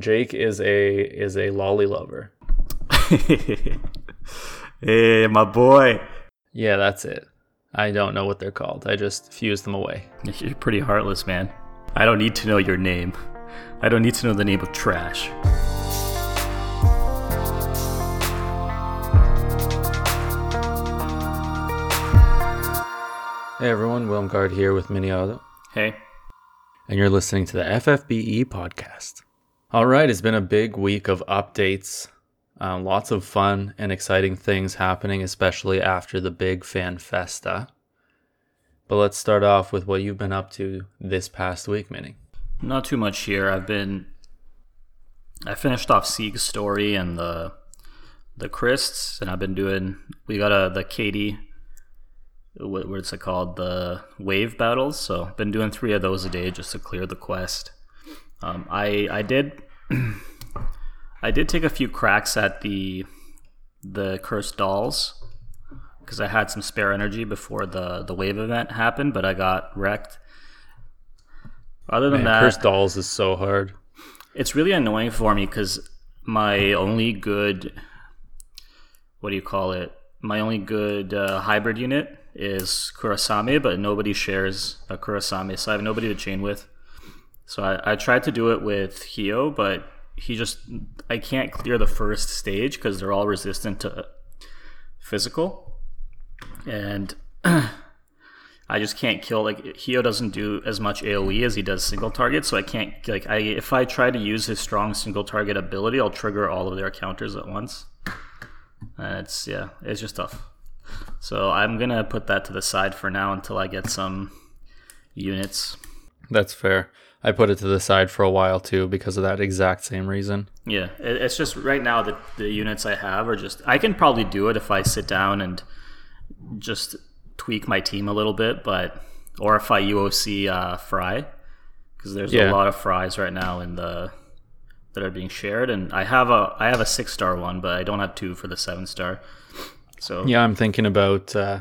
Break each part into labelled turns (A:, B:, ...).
A: Jake is a is a lolly lover.
B: hey, my boy.
A: Yeah, that's it. I don't know what they're called. I just fuse them away.
B: You're pretty heartless, man. I don't need to know your name. I don't need to know the name of trash.
A: Hey everyone, Wilmgard here with Mini Auto,
B: Hey.
A: and you're listening to the FFBE podcast. All right, it's been a big week of updates. Um, lots of fun and exciting things happening, especially after the big fan festa. But let's start off with what you've been up to this past week, Minnie.
B: Not too much here. I've been. I finished off Sieg's story and the the Christs, and I've been doing. We got a the Katy. What, what's it called? The wave battles. So been doing three of those a day just to clear the quest. Um, I I did. I did take a few cracks at the the cursed dolls because I had some spare energy before the the wave event happened, but I got wrecked. Other than
A: Man,
B: that,
A: Cursed Dolls is so hard.
B: it's really annoying for me because my only good what do you call it my only good uh, hybrid unit is kurasame but nobody shares a kurasame so i have nobody to chain with so i, I tried to do it with Hyou but he just i can't clear the first stage because they're all resistant to uh, physical and I just can't kill like Hyou doesn't do as much AoE as he does single target, so I can't like I if I try to use his strong single target ability, I'll trigger all of their counters at once. And it's yeah, it's just tough. So I'm gonna put that to the side for now until I get some units.
A: That's fair. I put it to the side for a while too because of that exact same reason.
B: Yeah, it's just right now the the units I have are just I can probably do it if I sit down and just tweak my team a little bit, but or if I UOC uh, Fry because there's
A: Yeah.
B: a lot of fries right now in the that are being shared, and I have a I have a six star one, but I don't have two for the seven star. So
A: Yeah, I'm thinking about uh,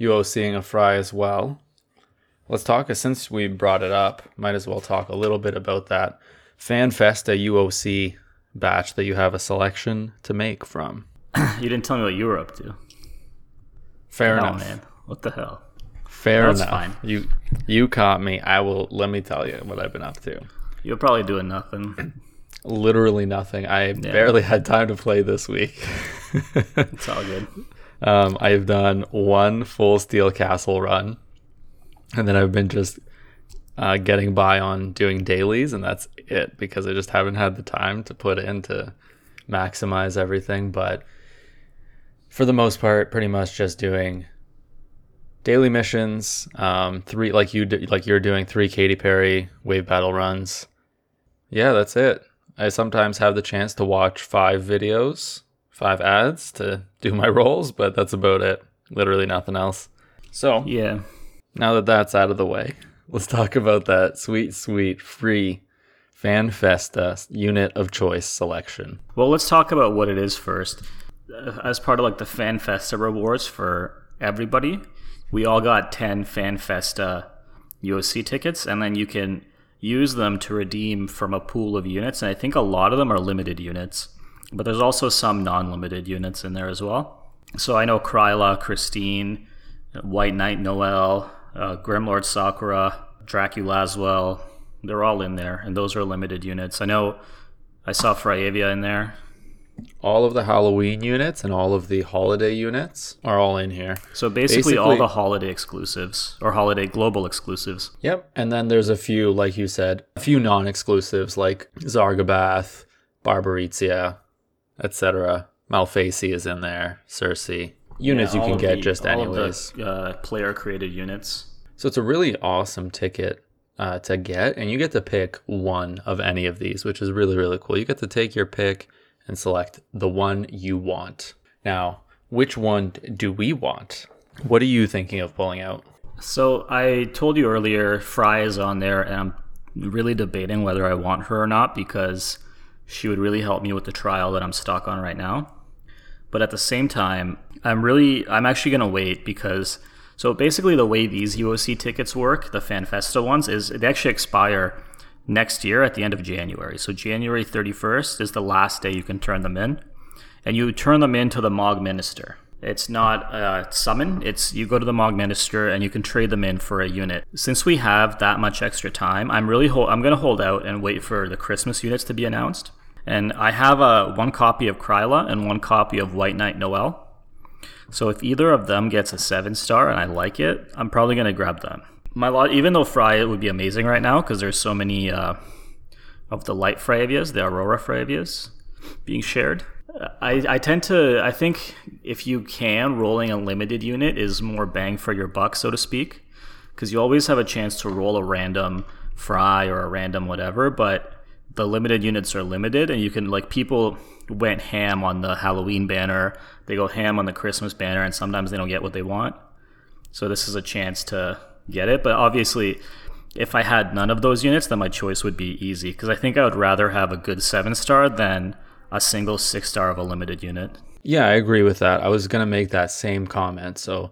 A: UOCing a fry as well. Let's talk, since we brought it up, might as well talk a little bit about that Fan Festa UOC batch that you have a selection to make from.
B: you didn't tell me what you were up to.
A: Fair
B: Hell,
A: enough.
B: man, what the hell?
A: Fair
B: That's
A: enough.
B: fine.
A: You you caught me. I will let me tell you what I've been up to.
B: You're probably doing nothing.
A: Literally nothing. I barely had time to play this week.
B: It's all good.
A: Um, I've done one full Steel Castle run, and then I've been just uh, getting by on doing dailies, and that's it because I just haven't had the time to put in to maximize everything. But for the most part, pretty much just doing daily missions. Um, three like you d- like you're doing three Katy Perry wave battle runs. Yeah, that's it. I sometimes have the chance to watch five videos, five ads to do my roles, but that's about it. Literally nothing else. So,
B: Yeah.
A: Now that that's out of the way, let's talk about that sweet, sweet, free Fan Festa unit of choice selection.
B: Well, let's talk about what it is first. Uh, As part of like the Fan Festa rewards for everybody, we all got 10 Fan Festa UOC tickets, and then you can use them to redeem from a pool of units. And I think a lot of them are limited units, but there's also some non limited units in there as well. So I know Kryla, Christine, White Knight Noel, uh, Grimlord Sakura, Dracula as well. They're all in there, and those are limited units. I know I saw Fryevia in there.
A: All of the Halloween units and all of the holiday units are all in here.
B: So basically, all the holiday exclusives or holiday global exclusives.
A: Yep. And then there's a few, like you said, a few non exclusives like Zargabaath, Barbariccia, etc. Malphasie is in there, Cersei. Units
B: Yeah,
A: you can get
B: the-
A: just anyways.
B: the, uh, player created units.
A: So it's a really awesome ticket uh, to get, and you get to pick one of any of these, which is really, really cool. You get to take your pick and select the one you want. Now, which one do we want? What are you thinking of pulling out?
B: So I told you earlier, Fry is on there, and I'm really debating whether I want her or not because she would really help me with the trial that I'm stuck on right now. But at the same time, I'm really, I'm actually going to wait because, so basically the way these UOC tickets work, the FanFesta ones, is they actually expire next year at the end of January. So January 31st is the last day you can turn them in. And you turn them in to the Mog Minister. It's not a summon. It's you go to the Mog Minister and you can trade them in for a unit. Since we have that much extra time, I'm really ho- I'm going to hold out and wait for the Christmas units to be announced. And I have a one copy of Kryla and one copy of White Knight Noel. So if either of them gets a seven star and I like it, I'm probably going to grab them. My lot, even though Fry it would be amazing right now because there's so many uh, of the light Fryevias, the Aurora Fryevias, being shared. I, I tend to I think if you can rolling a limited unit is more bang for your buck so to speak because you always have a chance to roll a random fry or a random whatever but the limited units are limited and you can like people went ham on the Halloween banner they go ham on the Christmas banner and sometimes they don't get what they want so this is a chance to get it but obviously if I had none of those units then my choice would be easy because I think I would rather have a good 7 star than a single six star of a limited unit.
A: Yeah, I agree with that. I was going to make that same comment. So,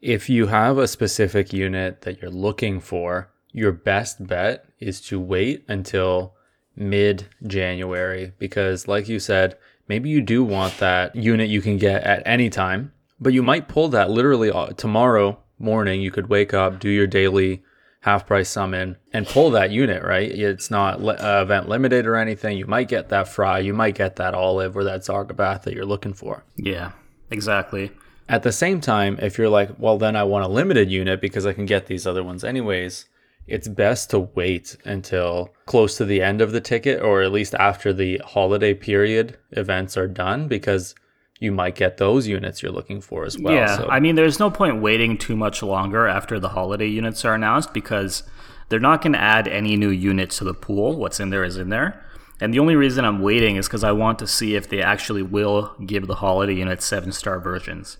A: if you have a specific unit that you're looking for, your best bet is to wait until mid January because, like you said, maybe you do want that unit you can get at any time, but you might pull that literally uh, tomorrow morning. You could wake up, do your daily half price summon and pull that unit, right? It's not uh, event limited or anything. You might get that fry, you might get that olive or that Zargabaath that you're looking for.
B: Yeah, exactly.
A: At the same time, if you're like, well, then I want a limited unit because I can get these other ones anyways, it's best to wait until close to the end of the ticket or at least after the holiday period events are done because you might get those units you're looking for as well.
B: Yeah, so. I mean, there's no point waiting too much longer after the holiday units are announced because they're not going to add any new units to the pool. What's in there is in there. And the only reason I'm waiting is because I want to see if they actually will give the holiday units seven star versions.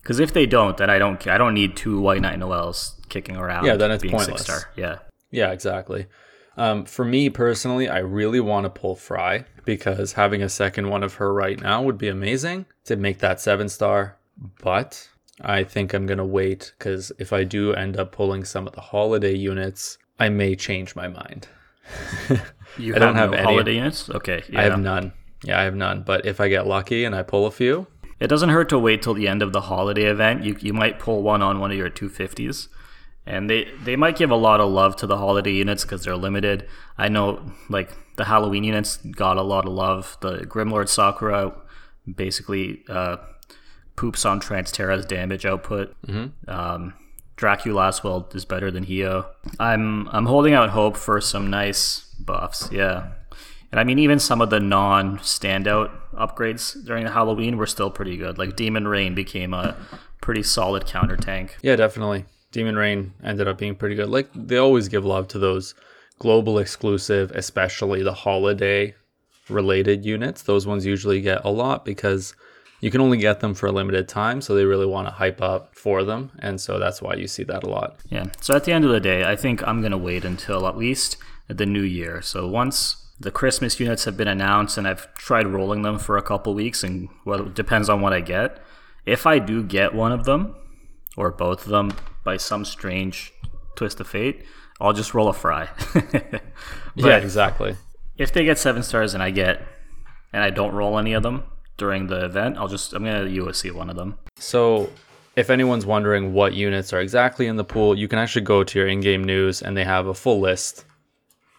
B: Because if they don't, then I don't I don't need two White Knight Noels kicking around.
A: Yeah, then it's pointless. Star.
B: Yeah.
A: Yeah, exactly. Um, for me personally, I really want to pull Fry because having a second one of her right now would be amazing to make that seven star. But I think I'm going to wait because if I do end up pulling some of the holiday units, I may change my mind.
B: you I don't have, no any holiday units? Okay.
A: Yeah. I have none. Yeah, I have none. But if I get lucky and I pull a few,
B: it doesn't hurt to wait till the end of the holiday event. You, you might pull one on one of your 250s and they they might give a lot of love to the holiday units because they're limited. I know like the Halloween units got a lot of love. The Grimlord Sakura basically uh, poops on Trance Terra's damage output. Mm-hmm. Um, Dracula Aswell is better than Hyou. I'm I'm holding out hope for some nice buffs. Yeah. And I mean, even some of the non standout upgrades during the Halloween were still pretty good. Like Demon Rain became a pretty solid counter tank.
A: Yeah, definitely. Demon Rain ended up being pretty good. Like they always give love to those global exclusive, especially the holiday related units. Those ones usually get a lot because you can only get them for a limited time, so they really want to hype up for them, and so that's why you see that a lot.
B: Yeah. So at the end of the day, I think I'm gonna wait until at least the new year. So once the Christmas units have been announced, and I've tried rolling them for a couple weeks, and well, it depends on what I get. If I do get one of them, or both of them by some strange twist of fate, I'll just roll a fry.
A: yeah, exactly.
B: If they get seven stars and I get and I don't roll any of them during the event, I'll just I'm gonna UOC one of them.
A: So if anyone's wondering what units are exactly in the pool, you can actually go to your in-game news and they have a full list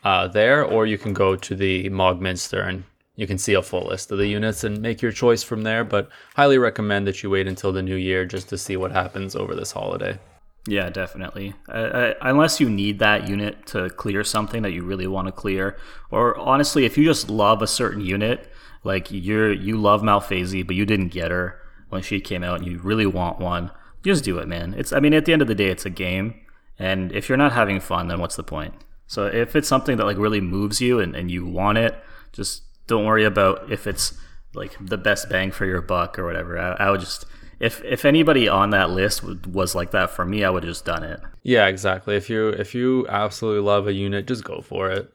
A: uh, there, or you can go to the Mogminster and you can see a full list of the units and make your choice from there. But highly recommend that you wait until the new year just to see what happens over this holiday.
B: Yeah, definitely. Uh, unless you need that unit to clear something that you really want to clear, or honestly, if you just love a certain unit, like you're you love Malphasie, but you didn't get her when she came out, and you really want one, just do it, man. It's I mean, at the end of the day, it's a game, and if you're not having fun, then what's the point? So if it's something that like really moves you and, and you want it, just don't worry about if it's like the best bang for your buck or whatever. I, I would just if if anybody on that list was like that for me, I would have just done it.
A: Yeah, exactly. If you if you absolutely love a unit, just go for it.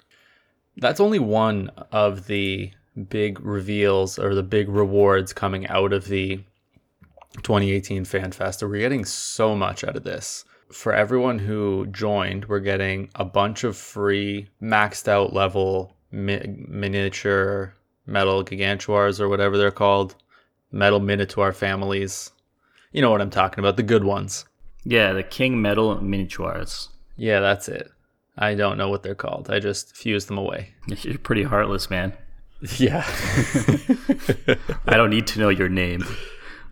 A: That's only one of the big reveals or the big rewards coming out of the 2018 Fan Fest. We're getting so much out of this. for everyone who joined, we're getting a bunch of free maxed out level mi- miniature metal gigantuars or whatever they're called, metal minotaur families. You know what I'm talking about, the good ones.
B: Yeah, the King Metal miniatures.
A: Yeah, that's it. I don't know what they're called. I just fused them away.
B: You're pretty heartless, man.
A: Yeah.
B: I don't need to know your name.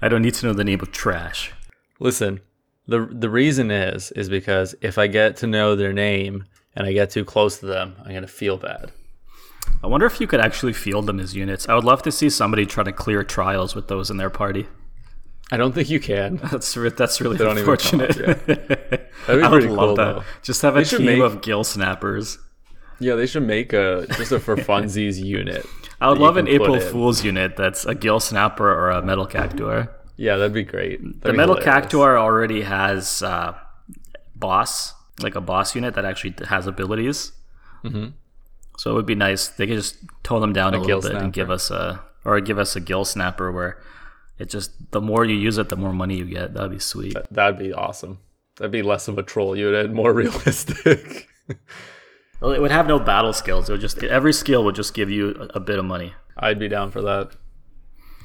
B: I don't need to know the name of trash.
A: Listen, the the reason is is because if I get to know their name and I get too close to them, I'm gonna feel bad.
B: I wonder if you could actually field them as units. I would love to see somebody try to clear trials with those in their party.
A: I don't think you can.
B: That's that's really
A: don't even come
B: unfortunate.
A: up, be
B: I would
A: pretty
B: love
A: cool
B: that.
A: though.
B: Just have a team
A: make-
B: of gill snappers.
A: Yeah, they should make a just a for funsies unit.
B: I would love an April
A: in.
B: Fool's unit that's a gill snapper or a metal cactuar.
A: Yeah, that'd be great. That'd
B: The
A: be
B: metal
A: hilarious.
B: cactuar already has uh, boss, like a boss unit that actually has abilities. Mm-hmm. So it would be nice. They could just tone them down a, little
A: gill
B: bit and give us a or give us a gill snapper where it just the more you use it, the more money you get. That'd be sweet.
A: That'd be awesome. That'd be less of a troll unit, more realistic.
B: Well, it would have no battle skills. It would just every skill would just give you a, a bit of money.
A: I'd be down for that.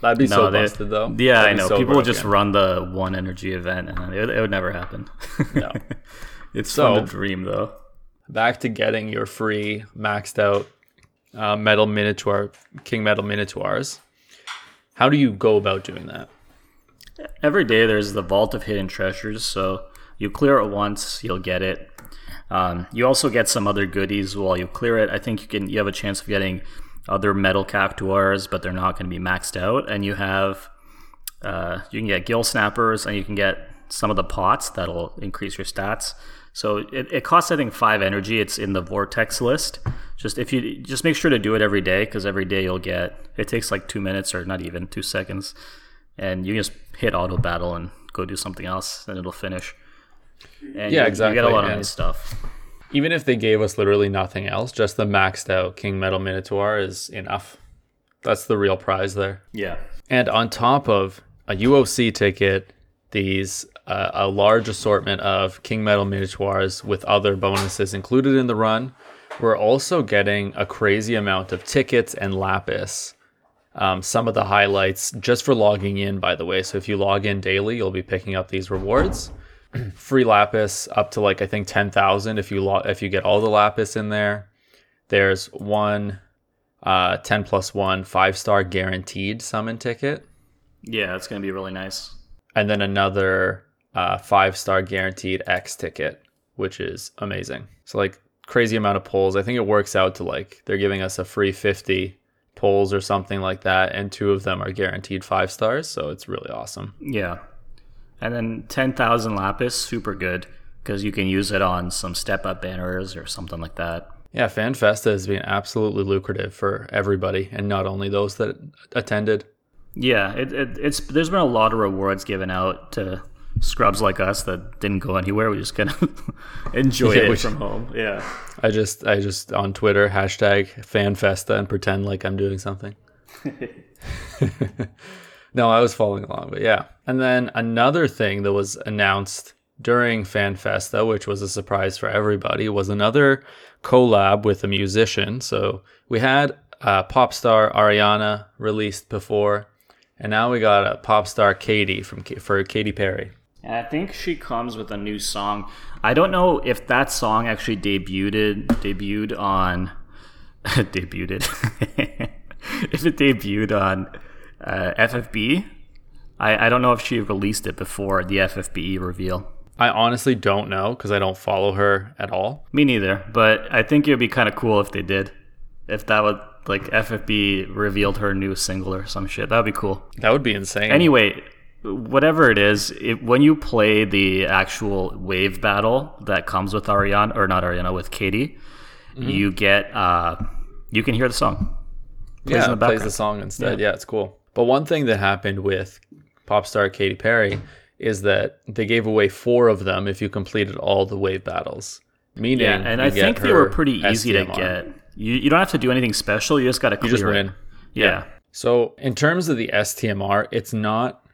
A: That'd be so
B: they-
A: busted though.
B: Yeah,
A: That'd
B: I know.
A: so
B: People would just run the one energy event, and it, it would never happen.
A: No.
B: it's
A: So-
B: fun to dream, though.
A: Back to getting your free maxed out uh, metal minotaur king metal minotaurs how do you go about doing that
B: Every day there's the vault of hidden treasures, so you clear it once, you'll get it. Um, you also get some other goodies while you clear it. I think you can you have a chance of getting other metal cactuars, but they're not going to be maxed out. And you have uh, you can get gill snappers, and you can get some of the pots that'll increase your stats. So it, it costs I think five energy. It's in the vortex list. Just if you just make sure to do it every day, because every day you'll get it takes like two minutes or not even two seconds, and you just hit auto battle and go do something else, and it'll finish. And
A: Yeah,
B: you,
A: exactly,
B: You get a lot of
A: and-
B: nice stuff.
A: even if they gave us literally nothing else just the maxed out king metal minotaur is enough that's the real prize there
B: Yeah.
A: and on top of a uoc ticket these a large assortment of king metal minotaurs with other bonuses included in the run. We're also getting a crazy amount of tickets and lapis um, some of the highlights just for logging in by the way. So if you log in daily you'll be picking up these rewards. Free lapis up to like i think 10000 if you lo- if you get all the lapis in there. There's one uh 10 plus 1 five star guaranteed summon ticket.
B: Yeah, it's gonna be really nice.
A: and then another uh, five star guaranteed X ticket, which is amazing. So like crazy amount of polls. I think it works out to like they're giving us a free fifty polls or something like that, and two of them are guaranteed five stars. So it's really awesome.
B: Yeah. And then 10,000 lapis, super good because you can use it on some step up banners or something like that.
A: Yeah, FanFesta has been absolutely lucrative for everybody, and not only those that attended.
B: Yeah, it, it, it's there's been a lot of rewards given out to scrubs like us that didn't go anywhere. We just kind of enjoyed
A: Yeah,
B: it from home. Yeah.
A: I just I just on Twitter hashtag FanFesta and pretend like I'm doing something. no, I was following along, but yeah. And then another thing that was announced during FanFesta, which was a surprise for everybody, was another collab with a musician. So we had uh, pop star Ariana released before, and now we got a pop star Katy from for Katy Perry.
B: And I think she comes with a new song. I don't know if that song actually debuted debuted on debuted if it debuted on uh, FFB. I, I don't know if she released it before the FFBE reveal.
A: I honestly don't know because I don't follow her at all.
B: Me neither, but I think it would be kind of cool if they did. If that would like FFB revealed her new single or some shit, that would be cool.
A: That would be insane.
B: Anyway, whatever it is, it, when you play the actual wave battle that comes with Ariana or not Ariana with Katy,
A: Mm-hmm.
B: you get uh, you can hear the song. Plays
A: yeah,
B: in the
A: it plays the song instead. Yeah. it's cool. But one thing that happened with pop star Katy Perry is that they gave away four of them if you completed all the wave battles. Meaning,
B: Yeah, and
A: you
B: I think they were pretty easy to get. You you don't have to do anything special. You just got to
A: You
B: clear
A: just
B: it.
A: win.
B: Yeah.
A: So in terms of the STMR, it's not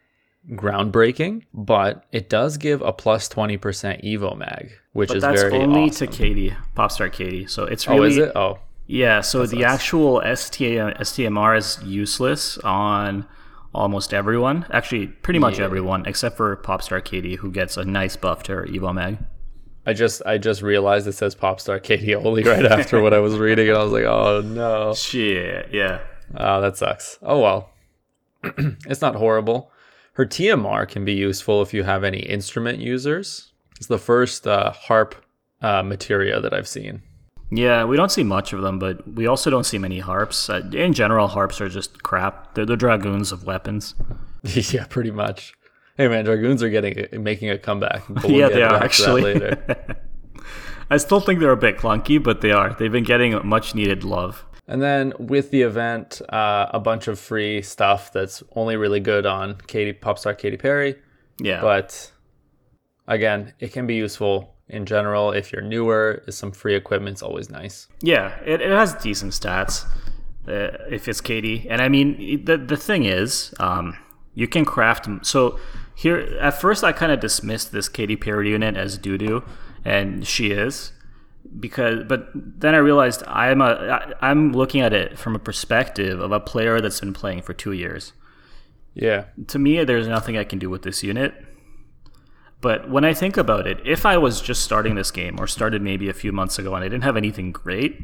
A: groundbreaking, but it does give a plus 20% Evo mag, which
B: But
A: is
B: that's
A: very
B: only
A: awesome.
B: to Katy, Popstar Katy. So it's
A: oh,
B: really
A: is it? Oh,
B: Yeah, so the actual STA, STMR is useless on almost everyone. Actually, pretty much
A: Yeah.
B: everyone except for Popstar Katy, who gets a nice buff to her Evo Mag.
A: I just I just realized it says Popstar Katy only right after what I was reading, and I was like, oh no.
B: Shit, yeah.
A: Oh, that sucks. Oh well. it's not horrible. Her TMR can be useful if you have any instrument users. It's the first uh, harp uh, materia that I've seen.
B: Yeah, we don't see much of them, but we also don't see many harps. Uh, in general, harps are just crap. They're the dragoons of weapons.
A: yeah, pretty much. Hey man, dragoons are getting making a comeback. but we'll
B: yeah,
A: get
B: they are
A: back to that
B: actually.
A: later.
B: I still think they're a bit clunky, but they are. They've been getting much needed love.
A: And then with the event, uh, a bunch of free stuff that's only really good on Katy Popstar Katy Perry.
B: Yeah.
A: But again, it can be useful in general if you're newer. Some free equipment's always nice.
B: Yeah, it, it has decent stats uh, if it's Katy. And I mean, the the thing is, um, you can craft. So here, at first, I kind of dismissed this Katy Perry unit as doo doo, and she is because. But then I realized I'm a I, I'm looking at it from a perspective of a player that's been playing for two years.
A: Yeah.
B: To me, there's nothing I can do with this unit. But when I think about it, if I was just starting this game or started maybe a few months ago and I didn't have anything great,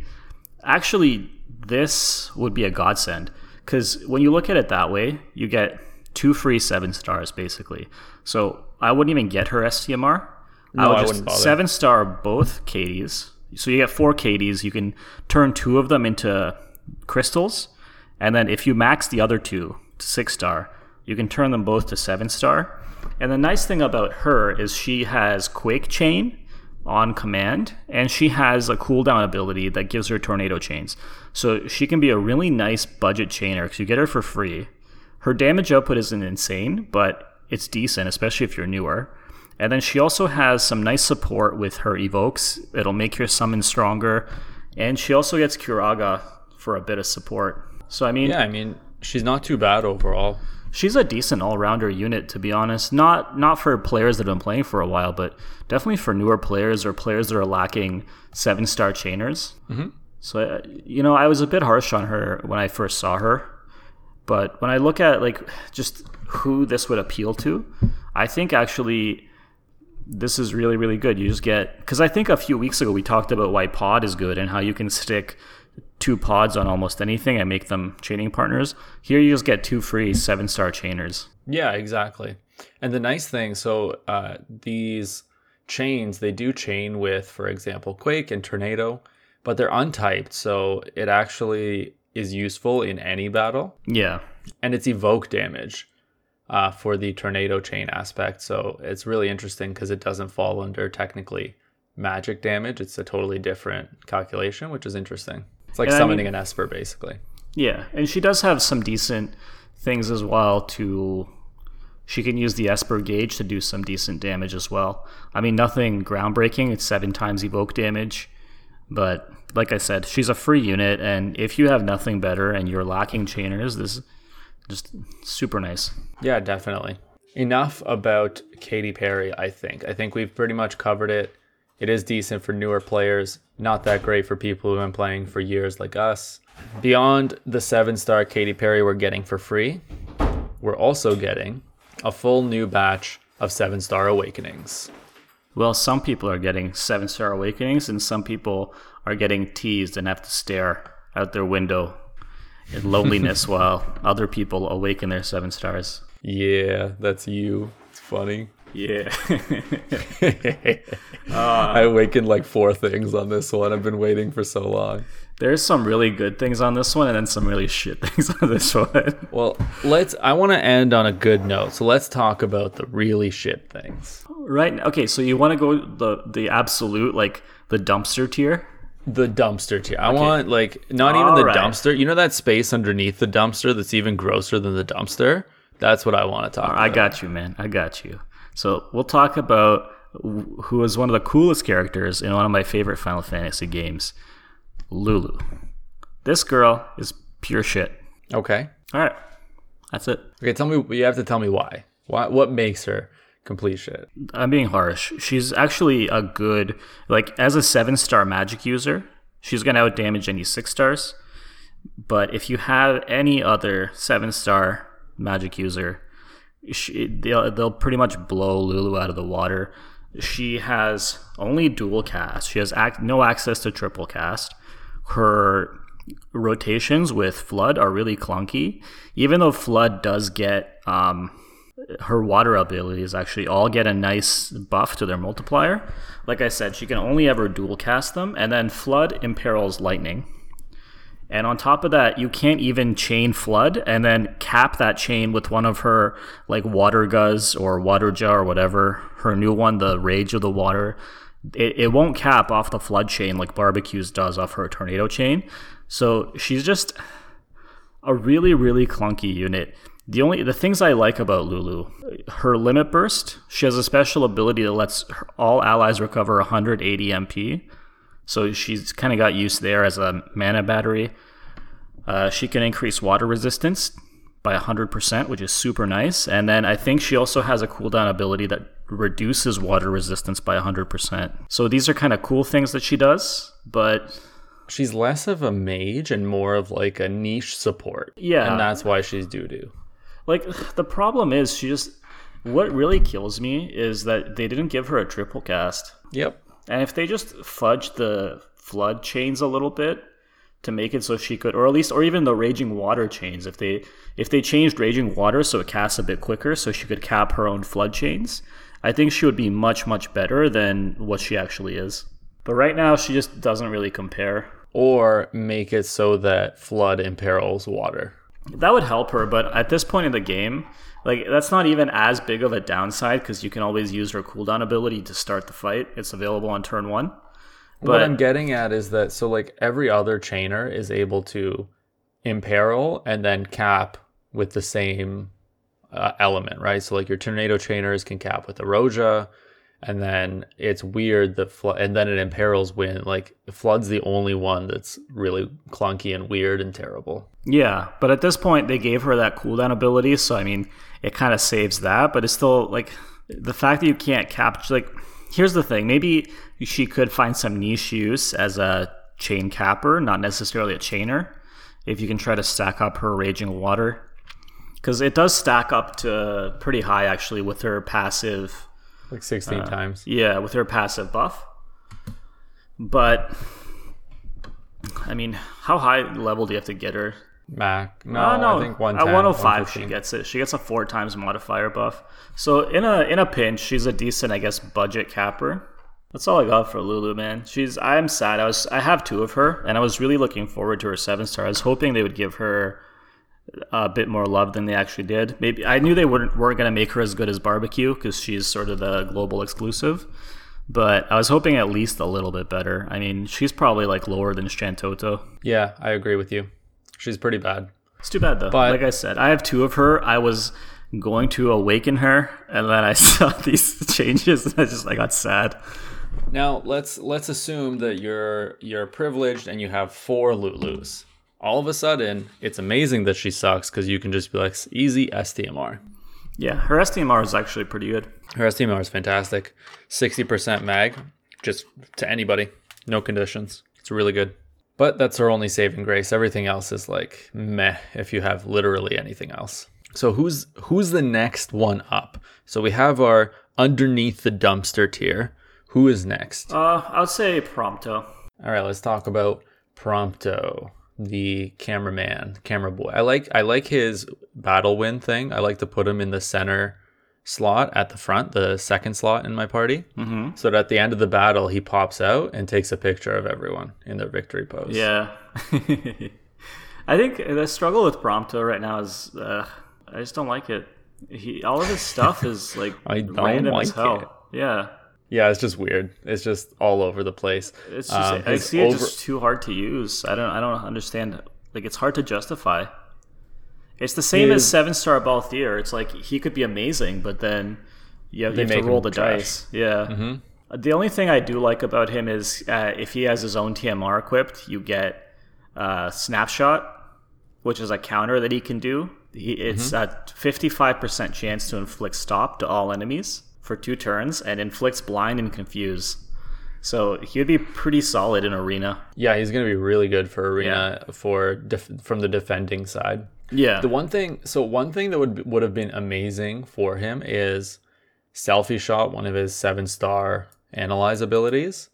B: actually, this would be a godsend. Because when you look at it that way, you get two free seven stars basically. So I wouldn't even get her STMR.
A: No,
B: would
A: I
B: just
A: wouldn't bother.
B: seven star both Katy's. So you get four KDs. You can turn two of them into crystals. And then if you max the other two to six star, you can turn them both to seven star. And the nice thing about her is she has Quake Chain on command, and she has a cooldown ability that gives her tornado chains. So she can be a really nice budget chainer because you get her for free. Her damage output isn't insane, but it's decent, especially if you're newer. And then she also has some nice support with her evokes. It'll make your summon stronger. And she also gets Curaga for a bit of support. So I mean,
A: Yeah, I mean, she's not too bad overall.
B: she's a decent all-rounder unit to be honest not not for players that have been playing for a while but definitely for newer players or players that are lacking seven star chainers mm-hmm. so uh, you know i was a bit harsh on her when i first saw her but when i look at like just who this would appeal to i think actually this is really really good. You just get because i think a few weeks ago we talked about why pod is good and how you can stick two pods on almost anything and make them chaining partners. Here you just get two free seven star chainers.
A: Yeah, exactly. And the nice thing, so uh, these chains, they do chain with, for example, Quake and Tornado, but they're untyped, so it actually is useful in any battle.
B: yeah.
A: And it's evoke damage uh, for the tornado chain aspect. So it's really interesting because it doesn't fall under technically magic damage. It's a totally different calculation, which is interesting. It's like
B: And I
A: summoning
B: mean-
A: an Esper, basically.
B: Yeah, and she does have some decent things as well to she can use the Esper gauge to do some decent damage as well. I mean nothing groundbreaking, it's 7 times evoke damage, but like I said, she's a free unit and if you have nothing better and you're lacking chainers, this is just super nice.
A: Yeah, definitely. Enough about Katy Perry, I think. I think we've pretty much covered it. It is decent for newer players, not that great for people who've been playing for years like us. Beyond the seven star Katy Perry we're getting for free, we're also getting a full new batch of seven star awakenings.
B: Well, some people are getting 7 star awakenings and some people are getting teased and have to stare out their window in loneliness while other people awaken their 7 stars.
A: Yeah, that's you. It's funny.
B: Yeah.
A: I awakened like four things on this one. I've been waiting for so long.
B: There's some really good things on this one and then some really shit things on this one.
A: Well, let's. I want to end on a good note. So let's talk about the really shit things.
B: right? Okay, so you want to go the the absolute like the dumpster tier?
A: The dumpster tier. I want like not even the
B: Alright.
A: dumpster. You know that space underneath the dumpster that's even grosser than the dumpster. That's what I want to talk about.
B: I got you, man. I got you. So we'll talk about who is one of the coolest characters in one of my favorite Final Fantasy games, Lulu. This girl is pure shit.
A: Okay.
B: All right, that's it.
A: Okay. Tell me. You have to tell me why. What what makes her complete shit?
B: I'm being harsh. She's actually a good like as a seven star magic user. She's gonna out damage any six stars. But if you have any other seven star magic user, she, they'll they'll pretty much blow Lulu out of the water. She has only dual cast. She has ac- no access to triple cast. Her rotations with Flood are really clunky. Even though Flood does get um, her water abilities actually all get a nice buff to their multiplier. Like I said, she can only ever dual cast them, and then Flood imperils Lightning. And on top of that, you can't even chain Flood and then cap that chain with one of her like Water Guzz or Water Jar or whatever, her new one, the Rage of the Water. It, it won't cap off the Flood chain like Barbecues does off her Tornado chain. So she's just a really, really clunky unit. The only the things I like about Lulu, her limit burst. She has a special ability that lets her, all allies recover 180 MP. So she's kind of got used there as a mana battery. Uh, she can increase water resistance by 100%, which is super nice. And then I think she also has a cooldown ability that reduces water resistance by 100%. So these are kind of cool things that she does, but
A: She's less of a mage and more of like a niche support.
B: Yeah.
A: And that's why she's doo doo.
B: Like the problem is she just what really kills me is that they didn't give her a triple cast.
A: Yep.
B: And if they just fudged the flood chains a little bit to make it so she could, or at least, or even the raging water chains, if they if they changed raging water so it casts a bit quicker, so she could cap her own flood chains, I think she would be much much better than what she actually is. But right now, she just doesn't really compare.
A: Or make it so that flood imperils water.
B: That would help her, but at this point in the game, like that's not even as big of a downside because you can always use her cooldown ability to start the fight. It's available on turn one.
A: what I'm getting at is that so like every other chainer is able to imperil and then cap with the same uh, element, right? So like your tornado chainers can cap with Erosia, and then it's weird the flood, and then it imperils when like flood's the only one that's really clunky and weird and terrible.
B: Yeah, but at this point they gave her that cooldown ability, so I mean it kind of saves that, but it's still like the fact that you can't capture like here's the thing, maybe she could find some niche use as a chain capper, not necessarily a chainer, if you can try to stack up her raging water. Cuz it does stack up to pretty high actually with her passive
A: Like 16 uh, times.
B: yeah, with her passive buff. But I mean, how high level do you have to get her?
A: Mac. No,
B: Uh, no,
A: I think
B: at 105 she gets it. She gets a four times modifier buff. So in a in a pinch, she's a decent, I guess, budget capper. That's all I got for Lulu, man. She's I'm sad. I was I have two of her, and I was really looking forward to her seven star. I was hoping they would give her a bit more love than they actually did. Maybe I knew they weren't weren't gonna make her as good as barbecue because she's sort of the global exclusive. But I was hoping at least a little bit better. I mean, she's probably like lower than Shantoto.
A: Yeah, I agree with you. She's pretty bad.
B: It's too bad though.
A: But-
B: like I said, I have two of her. I was going to awaken her, and then I saw these changes, and I just I got sad.
A: Now let's let's assume that you're you're privileged and you have four Lulus. All of a sudden, it's amazing that she sucks because you can just be like easy STMR.
B: Yeah, her STMR is actually pretty good.
A: Her STMR is fantastic. 60% mag, just to anybody, no conditions. It's really good. But that's our only saving grace. Everything else is like meh if you have literally anything else. So who's who's the next one up? So we have our underneath the dumpster tier. Who is next?
B: Uh, I would say Prompto.
A: All right, let's talk about Prompto, the cameraman, camera boy. I like I like his battle win thing. I like to put him in the center slot at the front, the second slot in my party. Mm-hmm. So that at the end of the battle, he pops out and takes a picture of everyone in their victory pose.
B: Yeah. I think the struggle with Prompto right now is uh, I just don't like it. He all of his stuff is like
A: I don't
B: random as hell.
A: it.
B: Yeah.
A: yeah, it's just weird. It's just all over the place.
B: It's just
A: Um,
B: I see it
A: over-
B: just too hard to use. I don't I don't understand. Like it's hard to justify. It's the same as seven star Balthier. It's like he could be amazing, but then you have,
A: You
B: have to roll the
A: trash.
B: dice. Yeah. Uh, The only thing I do like about him is uh, if he has his own TMR equipped, you get uh, snapshot, which is a counter that he can do. he, it's a 55% chance to inflict stop to all enemies for two turns and inflicts blind and confuse. So he would be pretty solid in arena.
A: Yeah, he's going to be really good for arena for def- from the defending side.
B: Yeah.
A: The one thing, so one thing that would would have been amazing for him is selfie shot, one of his seven star analyze abilities.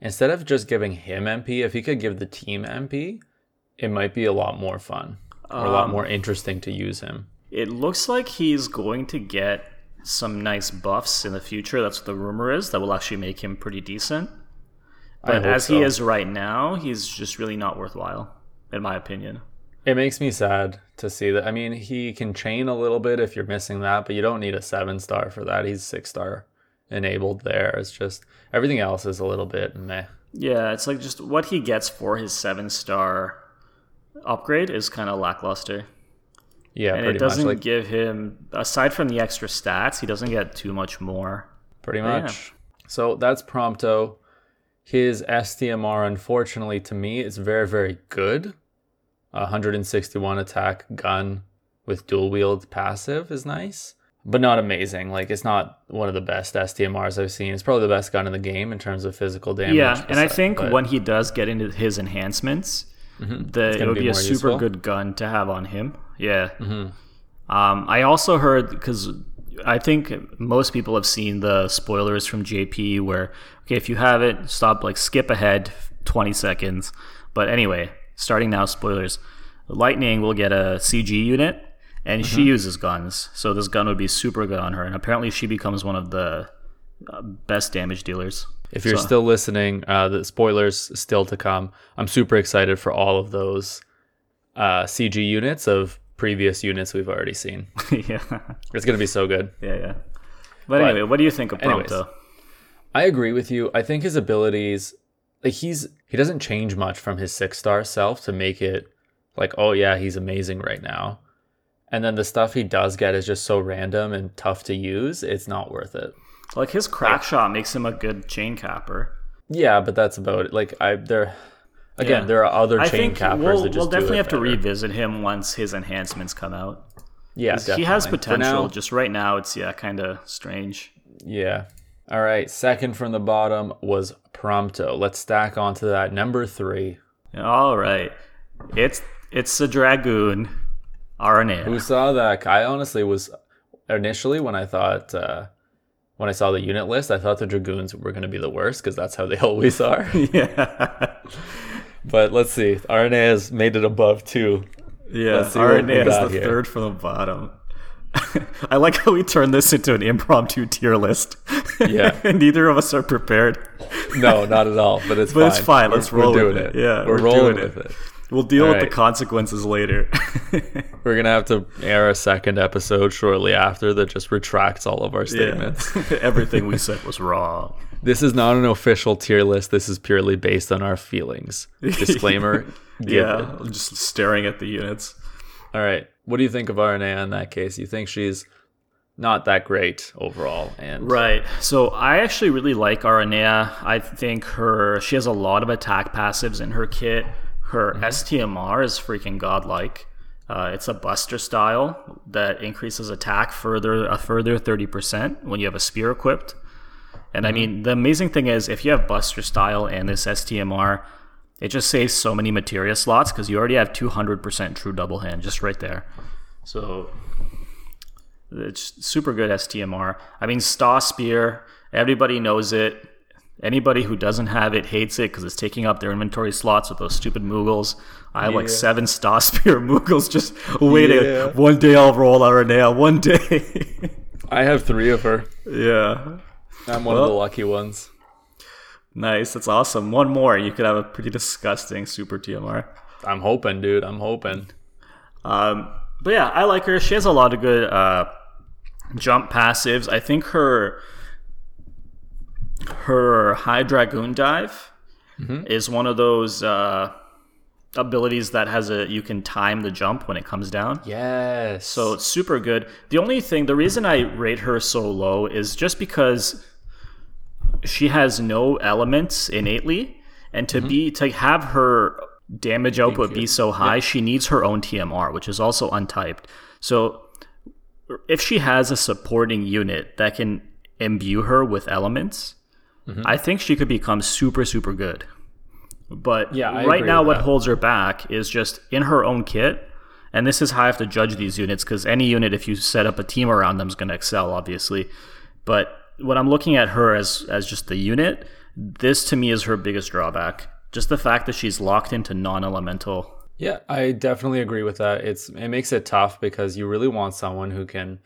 A: Instead of just giving him MP, if he could give the team MP, it might be a lot more fun or a lot um, more interesting to use him.
B: It looks like he's going to get some nice buffs in the future. That's what the rumor is. That will actually make him pretty decent. But as he is right now, he's just really not worthwhile, in my opinion.
A: It makes me sad to see that. I mean, he can chain a little bit if you're missing that, but you don't need a seven star for that. He's six star enabled there. It's just everything else is a little bit meh.
B: Yeah, it's like just what he gets for his seven star upgrade is kind of lackluster.
A: Yeah,
B: And it doesn't.
A: Like
B: give him, aside from the extra stats, he doesn't get too much more.
A: pretty
B: yeah.
A: much. So that's Prompto. His STMR, unfortunately, to me, is very, very good. 161 attack gun with dual wield passive is nice, but not amazing. Like it's not one of the best STMRs I've seen. It's probably the best gun in the game in terms of physical damage.
B: Yeah, and I think
A: but-
B: when he does get into his enhancements, the, it
A: gonna
B: would
A: be
B: be, a super
A: useful.
B: good gun to have on him. Yeah. Um, I also heard because I think most people have seen the spoilers from JP where okay, if you have it, stop like skip ahead twenty seconds. But anyway, starting now, spoilers. Lightning will get a CG unit, and she uses guns, so this gun would be super good on her. And apparently, she becomes one of the uh, best damage dealers.
A: If you're
B: So-
A: still listening, uh, the spoilers still to come. I'm super excited for all of those uh, CG units of previous units we've already seen.
B: yeah,
A: It's gonna be so good.
B: yeah, yeah. But, anyway, what do you think of
A: anyways.
B: Prompto?
A: I agree with you. I think his abilities, like he's he doesn't change much from his six star self to make it like, oh yeah, he's amazing right now. And then the stuff he does get is just so random and tough to use. It's not worth it.
B: Like his crack shot makes him a good chain capper.
A: Yeah, but that's about it. Like I there, again,
B: Yeah.
A: there are other
B: I
A: chain cappers
B: we'll,
A: that just
B: we'll definitely
A: it
B: have to revisit him once his enhancements come out.
A: Yeah,
B: he has potential.
A: now-
B: just right now, it's yeah, kind of strange.
A: Yeah. All right. Second from the bottom was Prompto. Let's stack onto that. Number three.
B: All right, it's it's a dragoon, Aranea.
A: Who saw that? I honestly was initially when I thought uh, when I saw the unit list, I thought the dragoons were going to be the worst because that's how they always are.
B: yeah,
A: but let's see. Aranea has made it above two.
B: yeah.
A: Let's see what we
B: Aranea is the
A: here.
B: third from the bottom. I like how we turned this into an impromptu tier list.
A: Yeah.
B: and neither of us are prepared.
A: No, not at all. But it's
B: But
A: fine.
B: it's fine.
A: We're-
B: Let's roll
A: We're doing it.
B: it. Yeah,
A: we're,
B: we're
A: rolling with it.
B: We'll deal with the consequences later.
A: We're gonna have to air a second episode shortly after that just retracts all of our statements.
B: Yeah. Everything we said was wrong.
A: This is not an official tier list. This is purely based on our feelings. Disclaimer.
B: Yeah,
A: given.
B: Just staring at the units.
A: All right. What do you think of Aranea in that case? You think she's not that great overall, and
B: Right. So I actually really like Aranea. I think her she has a lot of attack passives in her kit. Her STMR is freaking godlike. Uh, it's a Buster style that increases attack further a further thirty percent when you have a spear equipped. And I mean, the amazing thing is, if you have Buster style and this STMR, it just saves so many materia slots because you already have two hundred percent true double hand just right there. So it's super good STMR. I mean, Staw Spear, everybody knows it. Anybody who doesn't have it hates it because it's taking up their inventory slots with those stupid Moogles. I have like seven Staw Spear Moogles just waiting.
A: Yeah.
B: One day I'll roll out Aranea. One day.
A: I have three of her.
B: yeah.
A: I'm one of the lucky ones.
B: Nice. That's awesome. One more. You could have a pretty disgusting super TMR.
A: I'm hoping, dude. I'm hoping.
B: Um, but yeah, I like her. She has a lot of good uh, jump passives. I think her her high dragoon dive is one of those uh, abilities that has a you can time the jump when it comes down.
A: Yes.
B: So it's super good. The only thing, the reason I rate her so low is just because she has no elements innately, and to be to have her damage output be so high, she needs her own TMR, which is also untyped. So if she has a supporting unit that can imbue her with elements,
A: Mm-hmm.
B: I think she could become super, super good. But
A: Yeah, I
B: right now, what
A: that.
B: holds her back is just in her own kit. And this is how I have to judge these units because any unit, if you set up a team around them, is going to excel, obviously. But when I'm looking at her as as just the unit, this to me is her biggest drawback. Just the fact that she's locked into non-elemental.
A: Yeah, I definitely agree with that. It's it makes it tough because you really want someone who can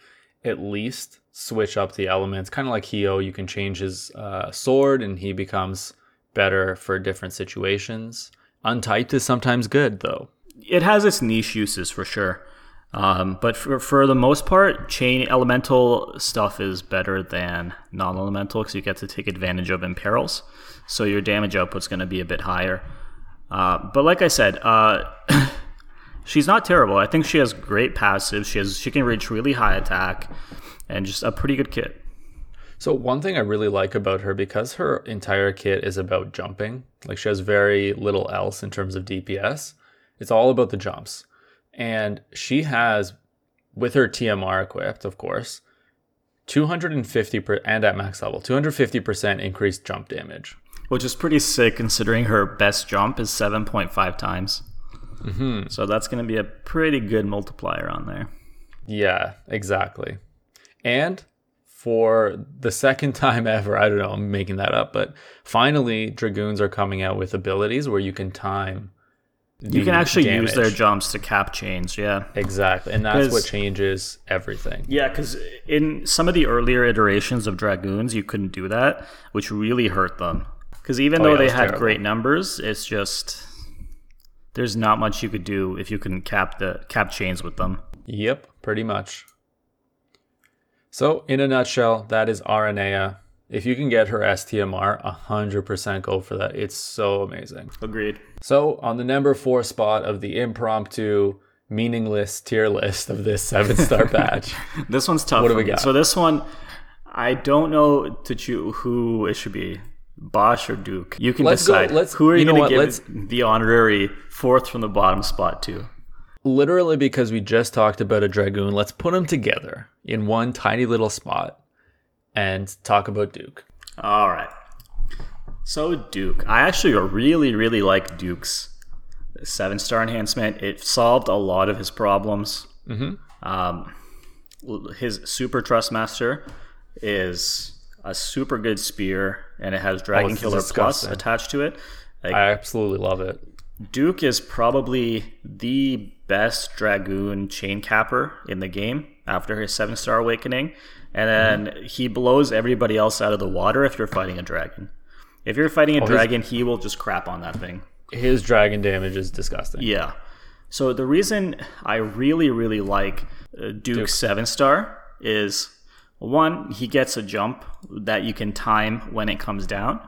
A: at least switch up the elements, kind of like Hyou. You can change his uh, sword, and he becomes better for different situations. Untyped is sometimes good though.
B: It has its niche uses for sure. Um, but for, for the most part, chain elemental stuff is better than non-elemental because you get to take advantage of imperils. So your damage output's going to be a bit higher. Uh, but like I said, uh, she's not terrible. I think she has great passive. She has she can reach really high attack, and just a pretty good kit.
A: So one thing I really like about her because her entire kit is about jumping. Like she has very little else in terms of DPS. It's all about the jumps. And she has with her TMR equipped, of course, 250 per, and at max level, 250% increased jump damage.
B: which is pretty sick considering her best jump is 7.5 times. Mm-hmm. So that's going to be a pretty good multiplier on there.
A: Yeah, exactly. And for the second time ever, I don't know, I'm making that up, but finally dragoons are coming out with abilities where you can time
B: You can actually use their jumps to cap chains, yeah.
A: Exactly. And that's what changes everything.
B: Yeah, because in some of the earlier iterations of Dragoons, you couldn't do that, which really hurt them. Because even
A: Oh,
B: though
A: yeah,
B: they had
A: terrible.
B: great numbers, it's just there's not much you could do if you couldn't cap the cap chains with them.
A: Yep, pretty much. So, in a nutshell, that is Aranea. If you can get her STMR, 100% go for that. It's so amazing.
B: Agreed.
A: So, on the number four spot of the impromptu, meaningless tier list of this seven star patch,
B: This one's tough.
A: What do we got?
B: So this one, I don't know to choose who it should be, Bosch or Duke. You can
A: Let's go-
B: decide.
A: let's-
B: who are you,
A: you know
B: going to give
A: let's-
B: the honorary fourth from the bottom spot to?
A: literally because we just talked about a Dragoon, let's put them together in one tiny little spot and talk about Duke.
B: All right. So Duke, I actually really, really like Duke's seven star enhancement. It solved a lot of his problems. Mm-hmm. Um, his super trust master is a super good spear, and it has Dragon
A: Oh,
B: Killer Plus attached to it. Like,
A: I absolutely love it.
B: Duke is probably the best Dragoon chain capper in the game after his seven star awakening. And then he blows everybody else out of the water if you're fighting a dragon. If you're fighting a dragon, he will just crap on that thing.
A: His dragon damage is disgusting.
B: Yeah. So the reason I really, really like uh, Duke's seven star is one, he gets a jump that you can time when it comes down.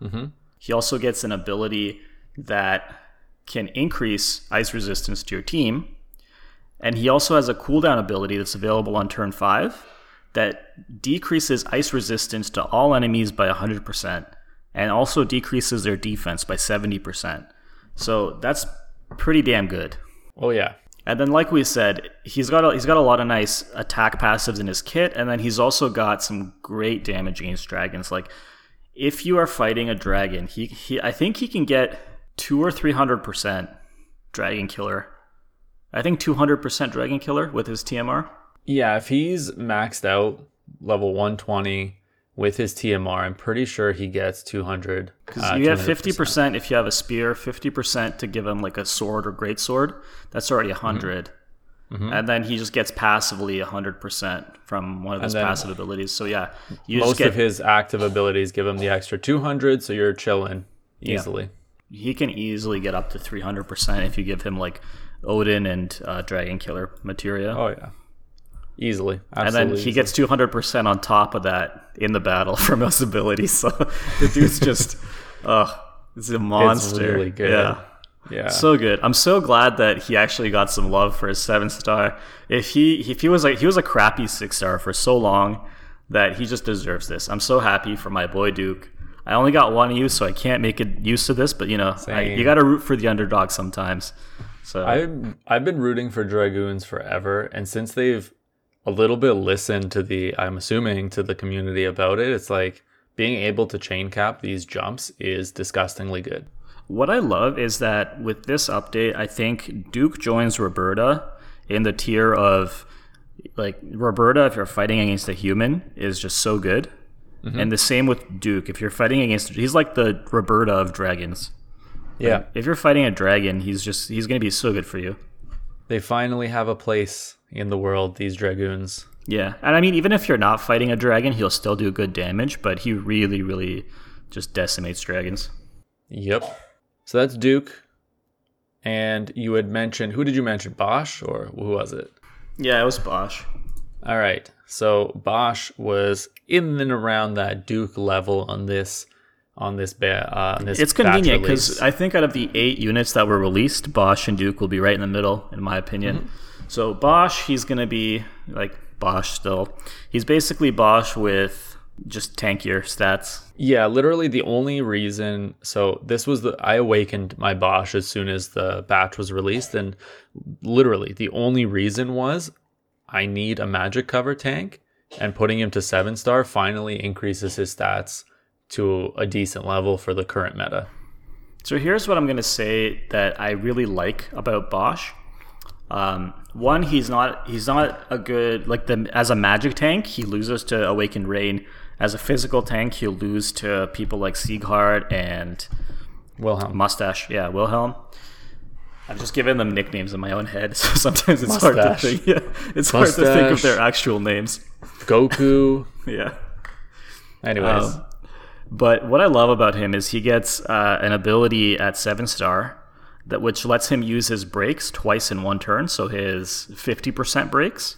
B: Mm-hmm. He also gets an ability that can increase ice resistance to your team. And he also has a cooldown ability that's available on turn five that decreases ice resistance to all enemies by 100% and also decreases their defense by 70%. So that's pretty damn good.
A: Oh yeah.
B: And then, like we said, he's got a, he's got a lot of nice attack passives in his kit, and then he's also got some great damage against dragons. Like, if you are fighting a dragon, he, he I think he can get two or three hundred percent dragon killer. I think two hundred percent dragon killer with his TMR.
A: Yeah, if he's maxed out level 120 with his TMR, I'm pretty sure he gets 200.
B: Because
A: uh,
B: you have
A: 200%.
B: fifty percent if you have a spear, fifty percent to give him like a sword or great sword. That's already 100
A: Mm-hmm.
B: And then he just gets passively hundred percent from one of his passive abilities. So yeah, you
A: Most
B: just get
A: of his active abilities give him the extra 200, so you're chilling easily.
B: he can easily get up to 300% if you give him like Odin and uh, Dragon Killer materia.
A: Oh yeah, easily.
B: and then he gets 200% on top of that in the battle from those abilities. So the dude's just, ugh, it's a monster.
A: It's really good.
B: Yeah.
A: yeah.
B: So good. I'm so glad that he actually got some love for his seven star. If he if he was like he was a crappy six star for so long that he just deserves this. I'm so happy for my boy Duke. I only got one use, so I can't make it use to this. But you know, I, you got to root for the underdog sometimes. So
A: I've I've been rooting for dragoons forever, and since they've a little bit listen to the, I'm assuming to the community about it, it's like being able to chain cap these jumps is disgustingly good.
B: What I love is that with this update, I think Duke joins Roberta in the tier of like Roberta, if you're fighting against a human, is just so good. Mm-hmm. And the same with Duke. If you're fighting against, he's like the Roberta of dragons.
A: Yeah,
B: If you're fighting a dragon, he's just he's gonna be so good for you.
A: they finally have a place in the world. These dragoons.
B: Yeah, and I mean, even if you're not fighting a dragon, he'll still do good damage. But he really, really just decimates dragons.
A: Yep. So that's Duke. And you had mentioned who did you mention? Bosch or who was it?
B: Yeah, it was Bosch.
A: All right. So Bosch was in and around that Duke level on this on this ba- uh, on this
B: It's convenient because I think out of the eight units that were released, Bosch and Duke will be right in the middle, in my opinion.
A: Mm-hmm.
B: So Bosch, he's gonna be like Bosch still. He's basically Bosch with just tankier stats.
A: Yeah, literally the only reason. So this was the I awakened my Bosch as soon as the batch was released, and literally the only reason was I need a magic cover tank, and putting him to seven star finally increases his stats to a decent level for the current meta.
B: So here's what I'm gonna say that I really like about Bosch. Um, one, he's not he's not a good like the as a magic tank. He loses to Awakened Rain. As a physical tank, he'll lose to people like Sieghart and
A: Wilhelm.
B: Mustache. Yeah, Wilhelm. I've just given them nicknames in my own head, so sometimes it's hard to
A: Mustache.
B: think. Yeah, it's hard to think of
A: Mustache.
B: their actual names.
A: Goku.
B: Yeah.
A: Anyways,
B: Um, But what I love about him is he gets uh, an ability at seven star that which lets him use his breaks twice in one turn, so his fifty percent breaks.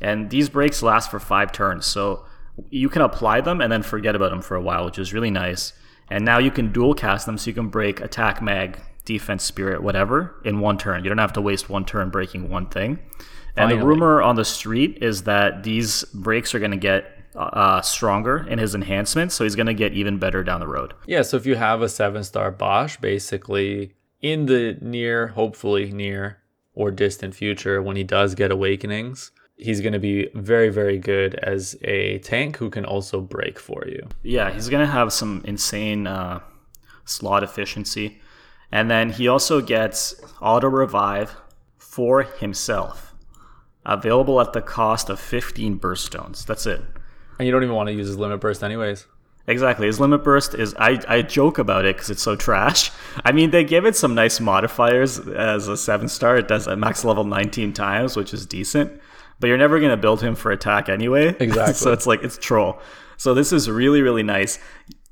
B: And these breaks last for five turns, so you can apply them and then forget about them for a while, which is really nice. And now you can dual cast them, so you can break attack mag, defense spirit, whatever, in one turn. You don't have to waste one turn breaking one thing. And the rumor on the street is that these breaks are going to get uh, stronger in his enhancements, so he's going to get even better down the road.
A: Yeah, so if you have a seven star Bosch, basically in the near, hopefully near or distant future, when he does get awakenings, he's going to be very, very good as a tank who can also break for you.
B: Yeah, he's going to have some insane uh, slot efficiency. And then he also gets auto revive for himself, available at the cost of 15 burst stones. That's it.
A: And you don't even want to use his limit burst, anyways.
B: Exactly. His limit burst is I, I joke about it because it's so trash. I mean, they give it some nice modifiers as a seven star. It does at max level 19 times, which is decent. But you're never going to build him for attack anyway.
A: Exactly.
B: so it's like it's troll. So this is really really nice.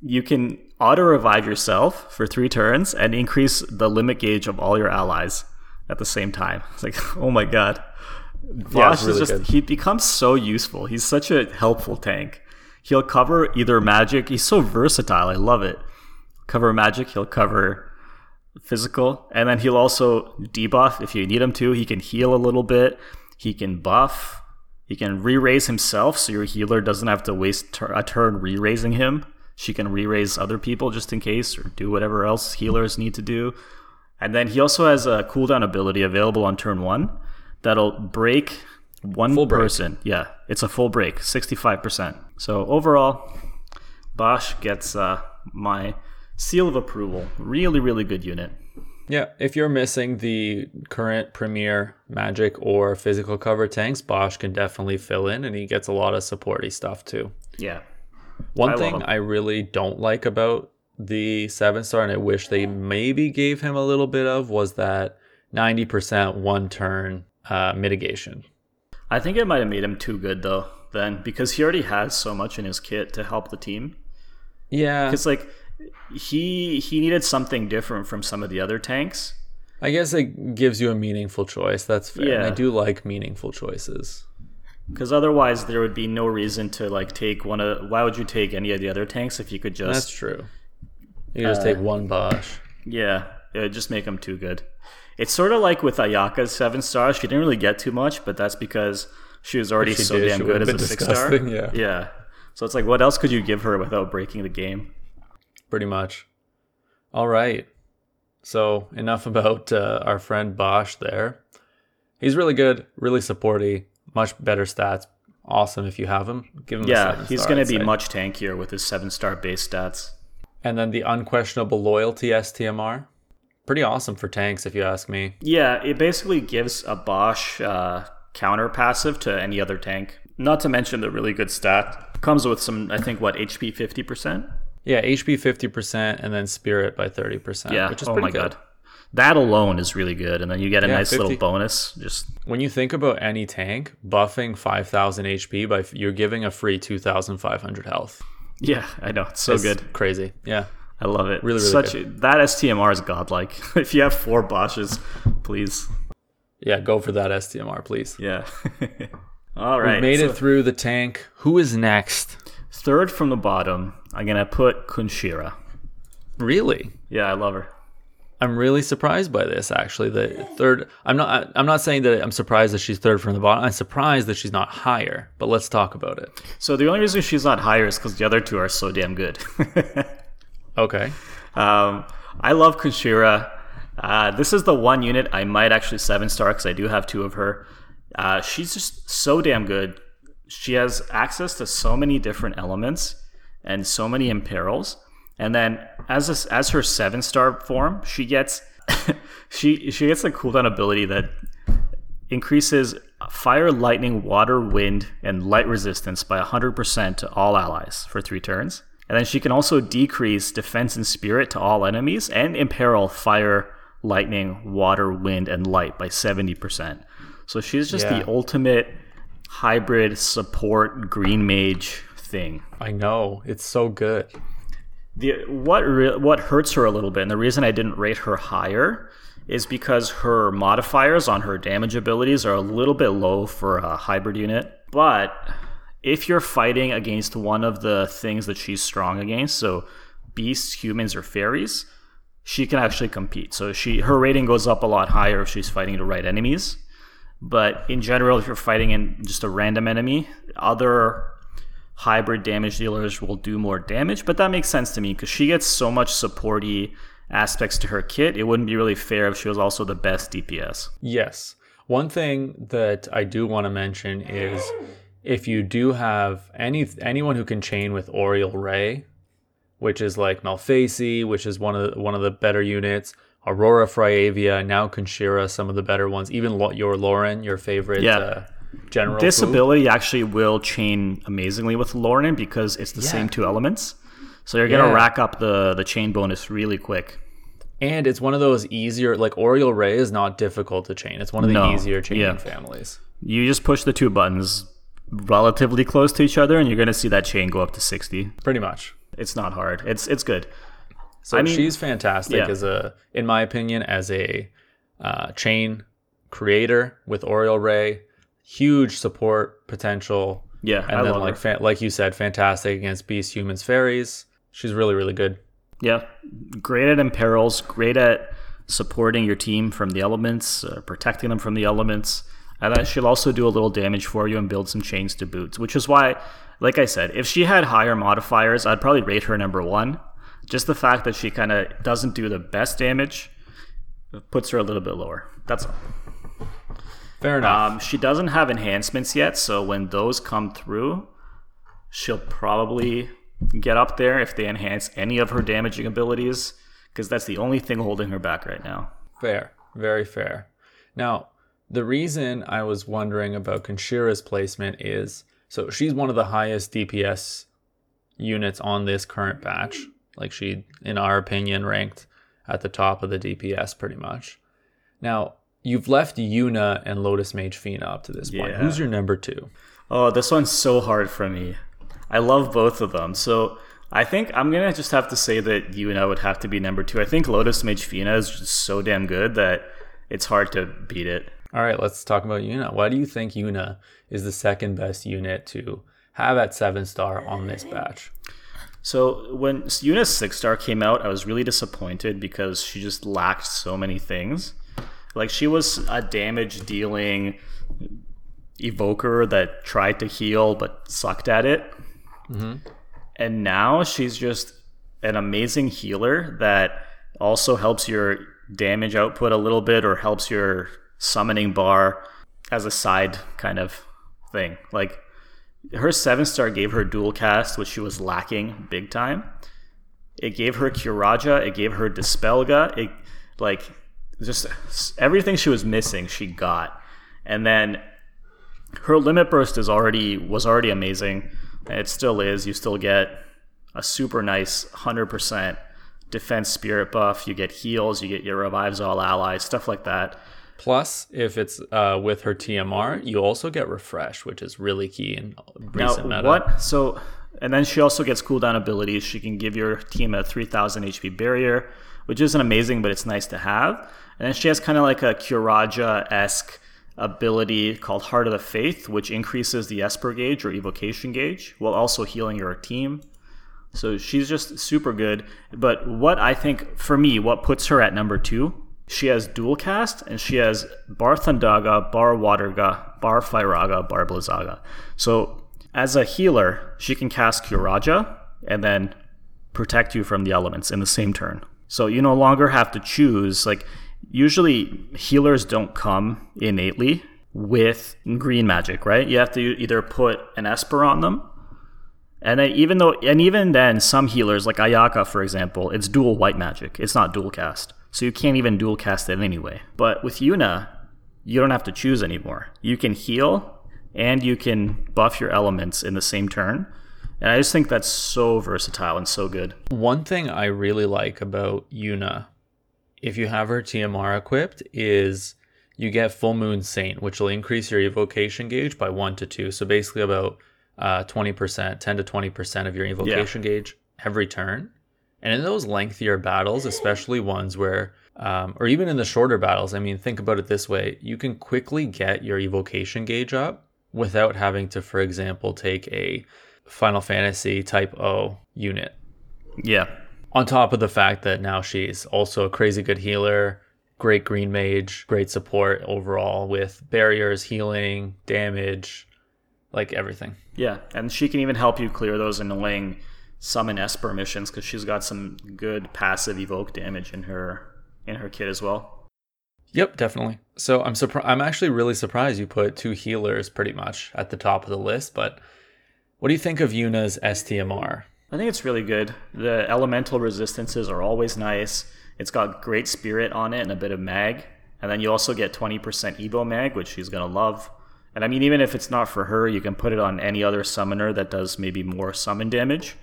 B: You can auto revive yourself for three turns and increase the limit gauge of all your allies at the same time. It's like oh my god.
A: Yeah,
B: Bosch
A: it's really
B: is just
A: good.
B: he becomes so useful. He's such a helpful tank. He'll cover either magic. He's so versatile. I love it. Cover magic. He'll cover physical, and then he'll also debuff if you need him to. He can heal a little bit. He can buff. He can re-raise himself, so your healer doesn't have to waste tur- a turn re-raising him. She can re-raise other people just in case, or do whatever else healers need to do. And then he also has a cooldown ability available on turn one that'll break one
A: Full break.
B: person. Yeah, it's a full break, 65%. So overall, Bosch gets uh, my seal of approval. Really, really good unit.
A: Yeah, if you're missing the current premier magic or physical cover tanks, Bosch can definitely fill in and he gets a lot of supporty stuff too.
B: Yeah.
A: One
B: I
A: thing. I really don't like about the seven star, and I wish they maybe gave him a little bit of, was that 90% one turn uh, mitigation.
B: I think it might have made him too good though, then, because he already has so much in his kit to help the team.
A: Yeah,
B: Because like he he needed something different from some of the other tanks.
A: I guess it gives you a meaningful choice. That's fair. And I do like meaningful choices.
B: Because otherwise, there would be no reason to like take one of. Why would you take any of the other tanks if you could just
A: That's true. You just take uh, one Bosch.
B: Yeah, it would just make them too good. It's sort of like with Ayaka's seven stars. She didn't really get too much, but that's because she was already
A: she
B: so
A: did,
B: damn
A: she
B: good as a six star.
A: yeah.
B: Yeah. So it's like, what else could you give her without breaking the game?
A: pretty much. All right. So enough about uh, our friend Bosch there. He's really good, really supporty, much better stats. Awesome if you have him. Give him. a
B: Yeah, he's going to be much tankier with his seven star base stats.
A: And then the unquestionable loyalty STMR. Pretty awesome for tanks, if you ask me.
B: Yeah, it basically gives a Bosch uh, counter passive to any other tank. Not to mention the really good stat. Comes with some, I think, what, HP 50%?
A: Yeah, HP 50% and then Spirit by 30%.
B: Yeah,
A: which is
B: oh
A: pretty
B: my
A: good.
B: god. That alone is really good. And then you get a
A: Yeah,
B: nice
A: 50
B: little bonus. Just,
A: When you think about any tank, buffing 5000 HP, by you're giving a free 2500 health.
B: yeah, I know. It's so
A: It's
B: good.
A: Crazy. Yeah.
B: I love it.
A: Really, really
B: Such That STMR is godlike. if you have four Bosches, please.
A: Yeah, go for that STMR, please.
B: Yeah. All right.
A: We made
B: so
A: it through the tank. Who is next?
B: Third from the bottom, I'm going to put Kunshira.
A: Really?
B: Yeah, I love her.
A: I'm really surprised by this. Actually, the third. I'm not. I'm not saying that I'm surprised that she's third from the bottom. I'm surprised that she's not higher. But let's talk about it.
B: So the only reason she's not higher is because the other two are so damn good.
A: Okay.
B: um, I love Kunshira. Uh, this is the one unit I might actually seven star because I do have two of her. Uh, she's just so damn good. She has access to so many different elements and so many imperils. And then as a, as her seven star form, she gets she she gets a cooldown ability that increases fire, lightning, water, wind, and light resistance by 100% to all allies for three turns. And then she can also decrease defense and spirit to all enemies and imperil fire, lightning, water, wind, and light by 70%. So she's just
A: Yeah.
B: the ultimate hybrid support green mage thing.
A: I know it's so good.
B: The what re- what hurts her a little bit, and the reason I didn't rate her higher is because her modifiers on her damage abilities are a little bit low for a hybrid unit. But if you're fighting against one of the things that she's strong against, so beasts, humans, or fairies, she can actually compete. So she her rating goes up a lot higher if she's fighting the right enemies. But in general, if you're fighting in just a random enemy, other hybrid damage dealers will do more damage. But that makes sense to me because she gets so much supporty aspects to her kit. It wouldn't be really fair if she was also the best DPS.
A: Yes. One thing that I do want to mention is if you do have any anyone who can chain with Aureole Ray, which is like Malphasie, which is one of the, one of the better units, Aurora Fryevia, now Kunshira, some of the better ones. Even your Lauren, your favorite
B: Yeah.
A: uh, general.
B: This ability actually will chain amazingly with Lauren because it's the same two elements. So you're gonna
A: Yeah.
B: rack up the the chain bonus really quick.
A: and it's one of those easier like Aureole Ray is not difficult to chain. It's one of the
B: No.
A: easier chaining
B: Yeah.
A: families.
B: You just push the two buttons relatively close to each other, and you're gonna see that chain go up to sixty.
A: Pretty much.
B: It's not hard. It's it's good.
A: So
B: I mean-
A: she's fantastic
B: yeah.
A: as a, in my opinion, as a uh, chain creator with Aureole Ray. Huge support potential,
B: Yeah,
A: and
B: I
A: then like like you said, fantastic against beasts, humans, fairies. She's really really good.
B: Yeah, great at imperils, great at supporting your team from the elements, uh, protecting them from the elements, and then she'll also do a little damage for you and build some chains to boots. Which is why, like I said, if she had higher modifiers, I'd probably rate her number one. Just the fact that she kind of doesn't do the best damage puts her a little bit lower. That's all.
A: Fair enough.
B: Um, she doesn't have enhancements yet, so when those come through, she'll probably get up there if they enhance any of her damaging abilities, because that's the only thing holding her back right now.
A: Fair, very fair. Now, the reason I was wondering about Kunshira's placement is so she's one of the highest DPS units on this current batch. Like she, in our opinion, ranked at the top of the DPS pretty much. Now, you've left Yuna and Lotus Mage Fina up to this point.
B: Yeah.
A: Who's your number two?
B: Oh, this one's so hard for me. I love both of them. So I think I'm gonna just have to say that Yuna would have to be number two. I think Lotus Mage Fina is just so damn good that it's hard to beat it.
A: All right, let's talk about Yuna. Why do you think Yuna is the second best unit to have at seven star on this batch?
B: So when Yuna's six star came out, I was really disappointed because she just lacked so many things. Like she was a damage dealing evoker that tried to heal but sucked at it. Mm-hmm. And now she's just an amazing healer that also helps your damage output a little bit or helps your summoning bar as a side kind of thing. Like her seven star gave her dual cast, which she was lacking big time. It gave her Curaja, it gave her Dispelga, it like just everything she was missing, she got. And then her limit burst is already was already amazing. It still is. You still get a super nice 100% defense spirit buff. You get heals, you get your revives all allies, stuff like that.
A: Plus, if it's uh, with her TMR, you also get refresh, which is really key in recent
B: now,
A: meta.
B: What? So, and then she also gets cooldown abilities. She can give your team a 3000 HP barrier, which isn't amazing, but it's nice to have. And then she has kind of like a Curaja esque ability called Heart of the Faith, which increases the Esper gauge or evocation gauge while also healing your team. So she's just super good. But what I think, for me, what puts her at number two, she has dual cast and she has Bar Thundaga, Bar Waterga, Bar Firaga, Bar Blizzaga. So as a healer, she can cast Curaja and then protect you from the elements in the same turn. So you no longer have to choose. Like, usually healers don't come innately with green magic, right? You have to either put an Esper on them and then even though, and even then, some healers like Ayaka, for example, it's dual white magic. It's not dual cast, so you can't even dual cast it anyway. But with Yuna, you don't have to choose anymore. You can heal and you can buff your elements in the same turn. And I just think that's so versatile and so good.
A: One thing I really like about Yuna, if you have her TMR equipped, is you get Full Moon Saint, which will increase your evocation gauge by one to two. So basically, about uh, 20%, 10 to 20% of your evocation yeah. gauge every turn. And in those lengthier battles, especially ones where, um, or even in the shorter battles, I mean, think about it this way you can quickly get your evocation gauge up without having to, for example, take a Final Fantasy type O unit.
B: Yeah.
A: On top of the fact that now she's also a crazy good healer, great green mage, great support overall with barriers, healing, damage, like everything.
B: Yeah, and she can even help you clear those annoying summon Esper missions because she's got some good passive evoke damage in her in her kit as well.
A: Yep, definitely. So I'm surprised. I'm actually really surprised you put two healers pretty much at the top of the list. But what do you think of Yuna's STMR?
B: I think it's really good. The elemental resistances are always nice. It's got great spirit on it and a bit of mag. And then you also get 20% Evo mag, which she's going to love. And I mean, even if it's not for her, you can put it on any other summoner that does maybe more summon damage.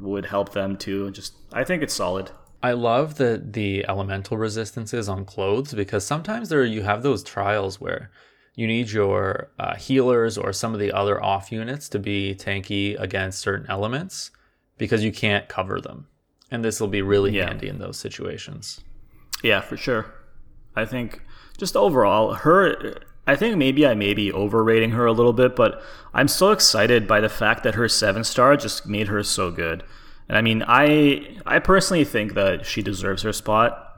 B: Would help them too. Just, I think it's solid.
A: I love the the elemental resistances on clothes because sometimes there you have those trials where you need your uh, healers or some of the other off units to be tanky against certain elements because you can't cover them, and this will be really yeah. handy in those situations.
B: Yeah, for sure. I think just overall, her I think maybe I may be overrating her a little bit, but I'm so excited by the fact that her seven star just made her so good. And I mean, I I personally think that she deserves her spot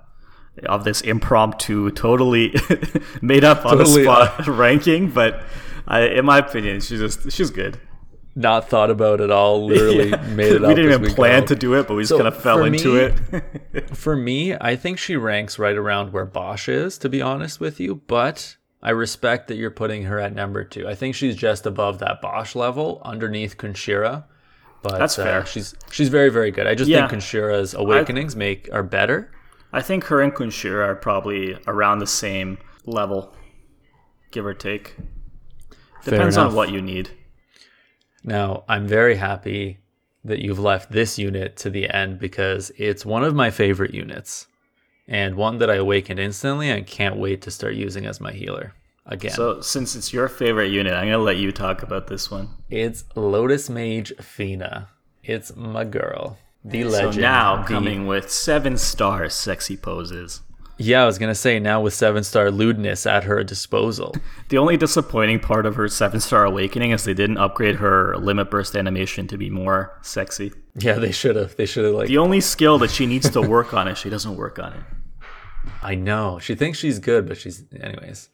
B: of this impromptu, totally made up on totally, the spot uh, ranking. But I, in my opinion, she's just she's good.
A: Not thought about at all. Literally yeah. made it
B: we
A: up.
B: we didn't even plan go. to do it, but we just so kind of fell into
A: me,
B: it.
A: for me, I think she ranks right around where Bosch is, to be honest with you. But I respect that you're putting her at number two. I think she's just above that Bosch level, underneath Kunshira. But
B: that's fair.
A: Uh, she's she's very very good. I just yeah. think Kunshira's awakenings I, make are better.
B: I think her and Kunshira are probably around the same level, give or take. Depends on what you need.
A: Now, I'm very happy that you've left this unit to the end because it's one of my favorite units and one that I awakened instantly and can't wait to start using as my healer again.
B: So, since it's your favorite unit, I'm going to let you talk about this one.
A: It's Lotus Mage Fina. It's my girl, the legend.
B: So, now
A: the...
B: coming with seven star sexy poses.
A: Yeah, I was gonna say now with seven star lewdness at her disposal.
B: the only disappointing part of her seven star awakening is they didn't upgrade her limit burst animation to be more sexy.
A: Yeah, they should have. They should have like
B: the only skill that she needs to work on is she doesn't work on it.
A: I know. She thinks she's good, but she's anyways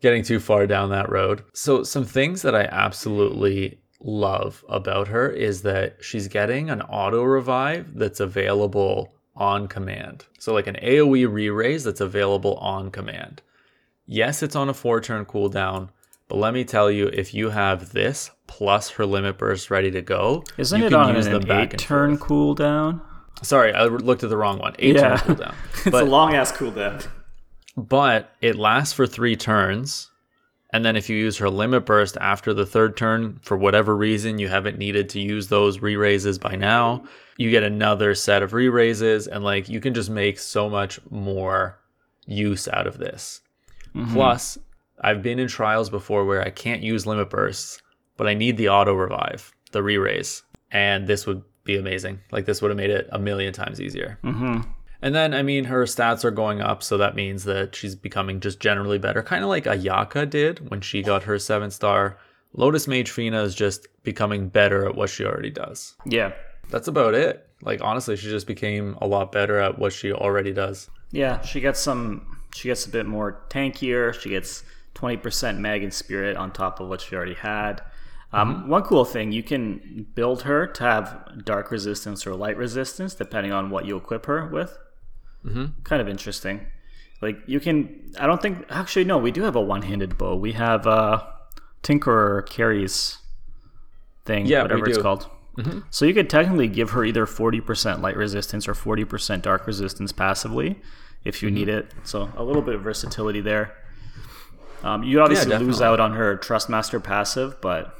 A: getting too far down that road. So some things that I absolutely love about her is that she's getting an auto revive that's available on command. So, like an AoE re raise that's available on command. Yes, it's on a four turn cooldown, but let me tell you, if you have this plus her limit burst ready to go,
B: Isn't
A: you
B: it
A: can
B: on
A: use
B: an eight turn
A: forth.
B: cooldown?
A: Sorry, I looked at the wrong one. Eight
B: Yeah.
A: turn cooldown.
B: it's a long ass cooldown.
A: but it lasts for three turns. And then if you use her limit burst after the third turn, for whatever reason you haven't needed to use those re raises by now, you get another set of re raises, and like you can just make so much more use out of this. Plus, I've been in trials before where I can't use limit bursts, but I need the auto revive, the re raise, and this would be amazing. Like this would have made it a million times easier.
B: Mm-hmm.
A: And then, I mean, her stats are going up, so that means that she's becoming just generally better, kind of like Ayaka did when she got her seven star. Lotus Mage Fina is just becoming better at what she already does.
B: Yeah.
A: That's about it. Like, honestly, she just became a lot better at what she already does.
B: Yeah, she gets some. She gets a bit more tankier. She gets twenty percent mag and spirit on top of what she already had. Um, One cool thing you can build her to have dark resistance or light resistance depending on what you equip her with. Mm-hmm. Kind of interesting. Like you can. I don't think actually no. We do have a one-handed bow. We have uh, Tinkerer carries thing.
A: Yeah, we
B: whatever it's
A: do.
B: Called. So you could technically give her either 40% light resistance or 40% dark resistance passively if you need it. So a little bit of versatility there. Um, you obviously lose out on her Trustmaster passive, but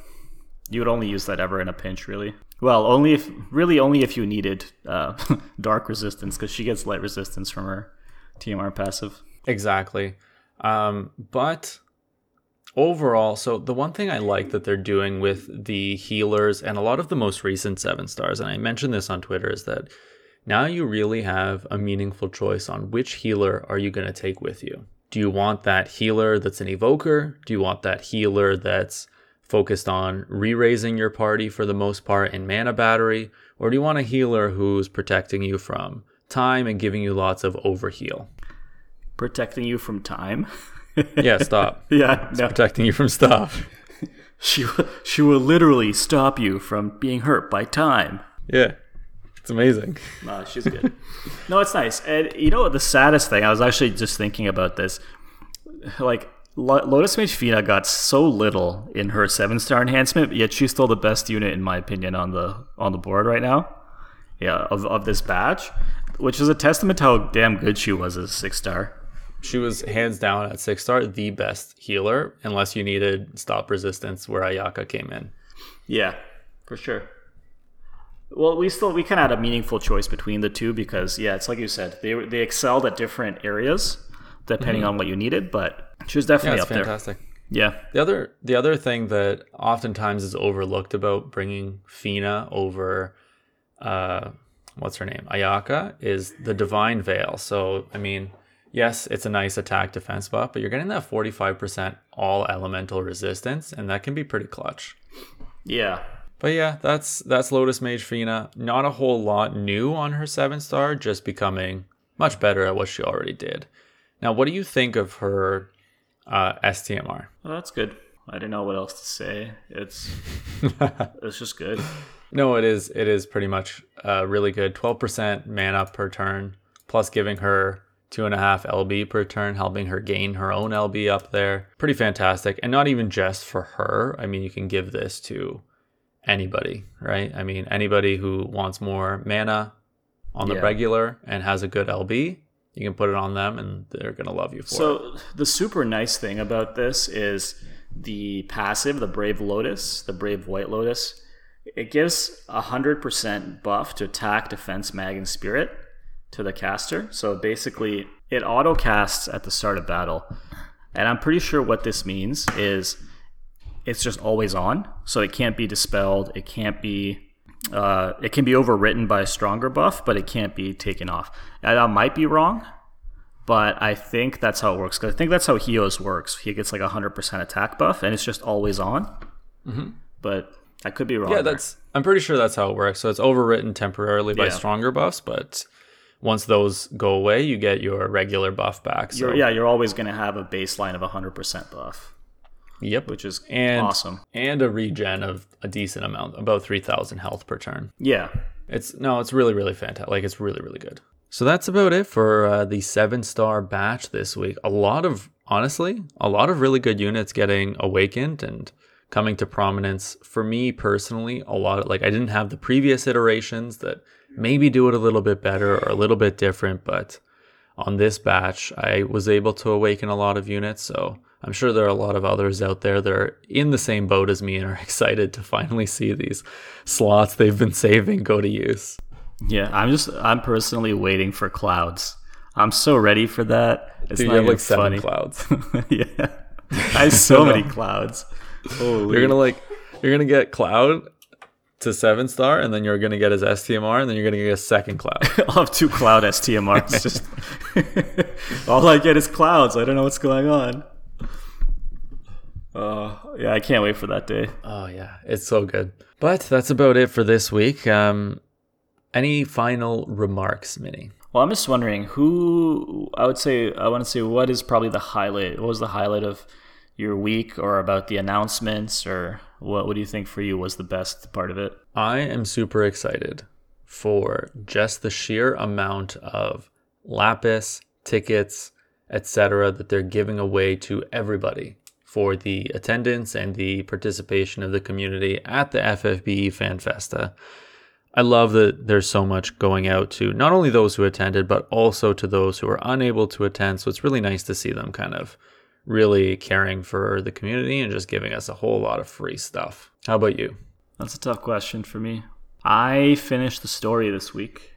B: you would only use that ever in a pinch, really. Well, only if really only if you needed uh, dark resistance because she gets light resistance from her TMR passive.
A: Exactly. Um, but overall, so the one thing I like that they're doing with the healers and a lot of the most recent seven stars, and I mentioned this on Twitter, is that now you really have a meaningful choice on which healer are you going to take with you. Do you want that healer that's an evoker? Do you want that healer that's focused on re-raising your party for the most part in mana battery? Or do you want a healer who's protecting you from time and giving you lots of overheal?
B: Protecting you from time.
A: Yeah, stop.
B: yeah, no.
A: protecting you from stuff.
B: She will, she will literally stop you from being hurt by time.
A: Yeah. It's amazing.
B: Nah, she's good. no, it's nice. And you know what? The saddest thing, I was actually just thinking about this. Like, Lo- Lotus Mage Fina got so little in her seven star enhancement, yet she's still the best unit in my opinion on the on the board right now. Yeah, of, of this batch, which is a testament to how damn good she was as a six star.
A: She was hands down at six star the best healer, unless you needed stop resistance where Ayaka came in.
B: Yeah, for sure. Well, we still we kind of had a meaningful choice between the two because yeah, it's like you said, they they excelled at different areas depending on what you needed, but she was definitely
A: it's
B: up there.
A: fantastic.
B: Yeah,
A: The other the other thing that oftentimes is overlooked about bringing Fina over uh what's her name? Ayaka is the divine veil. So, I mean, yes, it's a nice attack defense buff, but you're getting that 45% all elemental resistance and that can be pretty clutch.
B: yeah,
A: But yeah, that's that's Lotus Mage Fina. Not a whole lot new on her seven star, just becoming much better at what she already did. Now, what do you think of her uh, STMR?
B: well, that's good. I don't know what else to say. It's it's just good.
A: No, it is it is pretty much uh, really good. Twelve percent mana per turn, plus giving her two and a half LB per turn, helping her gain her own LB up there. Pretty fantastic, and not even just for her. I mean, you can give this to anybody, right? I mean, anybody who wants more mana on the
B: Yeah.
A: regular and has a good LB, you can put it on them, and they're gonna love you for it.
B: So the super nice thing about this is the passive, the Brave Lotus, the Brave White Lotus. It gives a hundred percent buff to attack, defense, mag, and spirit to the caster. So basically, it auto casts at the start of battle, and I'm pretty sure what this means is it's just always on, so it can't be dispelled. It can't be. Uh, it can be overwritten by a stronger buff, but it can't be taken off. And I might be wrong, but I think that's how it works. Because I think that's how Hyou's works. He gets like a hundred percent attack buff, and it's just always on. But I could be wrong.
A: Mm-hmm. Yeah,
B: there.
A: that's. I'm pretty sure that's how it works. So it's overwritten temporarily by
B: Yeah.
A: stronger buffs, but once those go away, you get your regular buff back. So
B: You're, yeah, you're always going to have a baseline of hundred percent buff.
A: Yep.
B: which is
A: And
B: awesome.
A: and a regen of a decent amount, about 3000 health per turn.
B: Yeah,
A: It's no, it's really really fantastic. Like it's really really good. So that's about it for uh, the seven star batch this week. A lot of honestly, a lot of really good units getting awakened and coming to prominence. For me personally, a lot of like I didn't have the previous iterations that maybe do it a little bit better or a little bit different, but on this batch, I was able to awaken a lot of units. So I'm sure there are a lot of others out there that are in the same boat as me and are excited to finally see these slots they've been saving go to use.
B: yeah. I'm just I'm personally waiting for clouds. I'm so ready for that. It's
A: Dude,
B: not
A: you have like seven
B: funny.
A: clouds.
B: yeah, I have so many clouds. Holy.
A: you're gonna like you're gonna get Cloud to seven star, and then you're gonna get his STMR, and then you're gonna get a second Cloud.
B: I'll have two cloud STMRs. Just all I get is clouds. I don't know what's going on. Uh, yeah, I can't wait for that day.
A: oh yeah, it's so good. But that's about it for this week. Um, any final remarks, Minnie?
B: Well, I'm just wondering who I would say I want to say what is probably the highlight. What was the highlight of your week, or about the announcements, or what? What do you think for you was the best part of it?
A: I am super excited for just the sheer amount of lapis tickets, etc., that they're giving away to everybody for the attendance and the participation of the community at the FFBE Fan Festa. I love that there's so much going out to not only those who attended, but also to those who are unable to attend. So it's really nice to see them kind of really caring for the community and just giving us a whole lot of free stuff. How about you?
B: That's a tough question for me. I finished the story this week.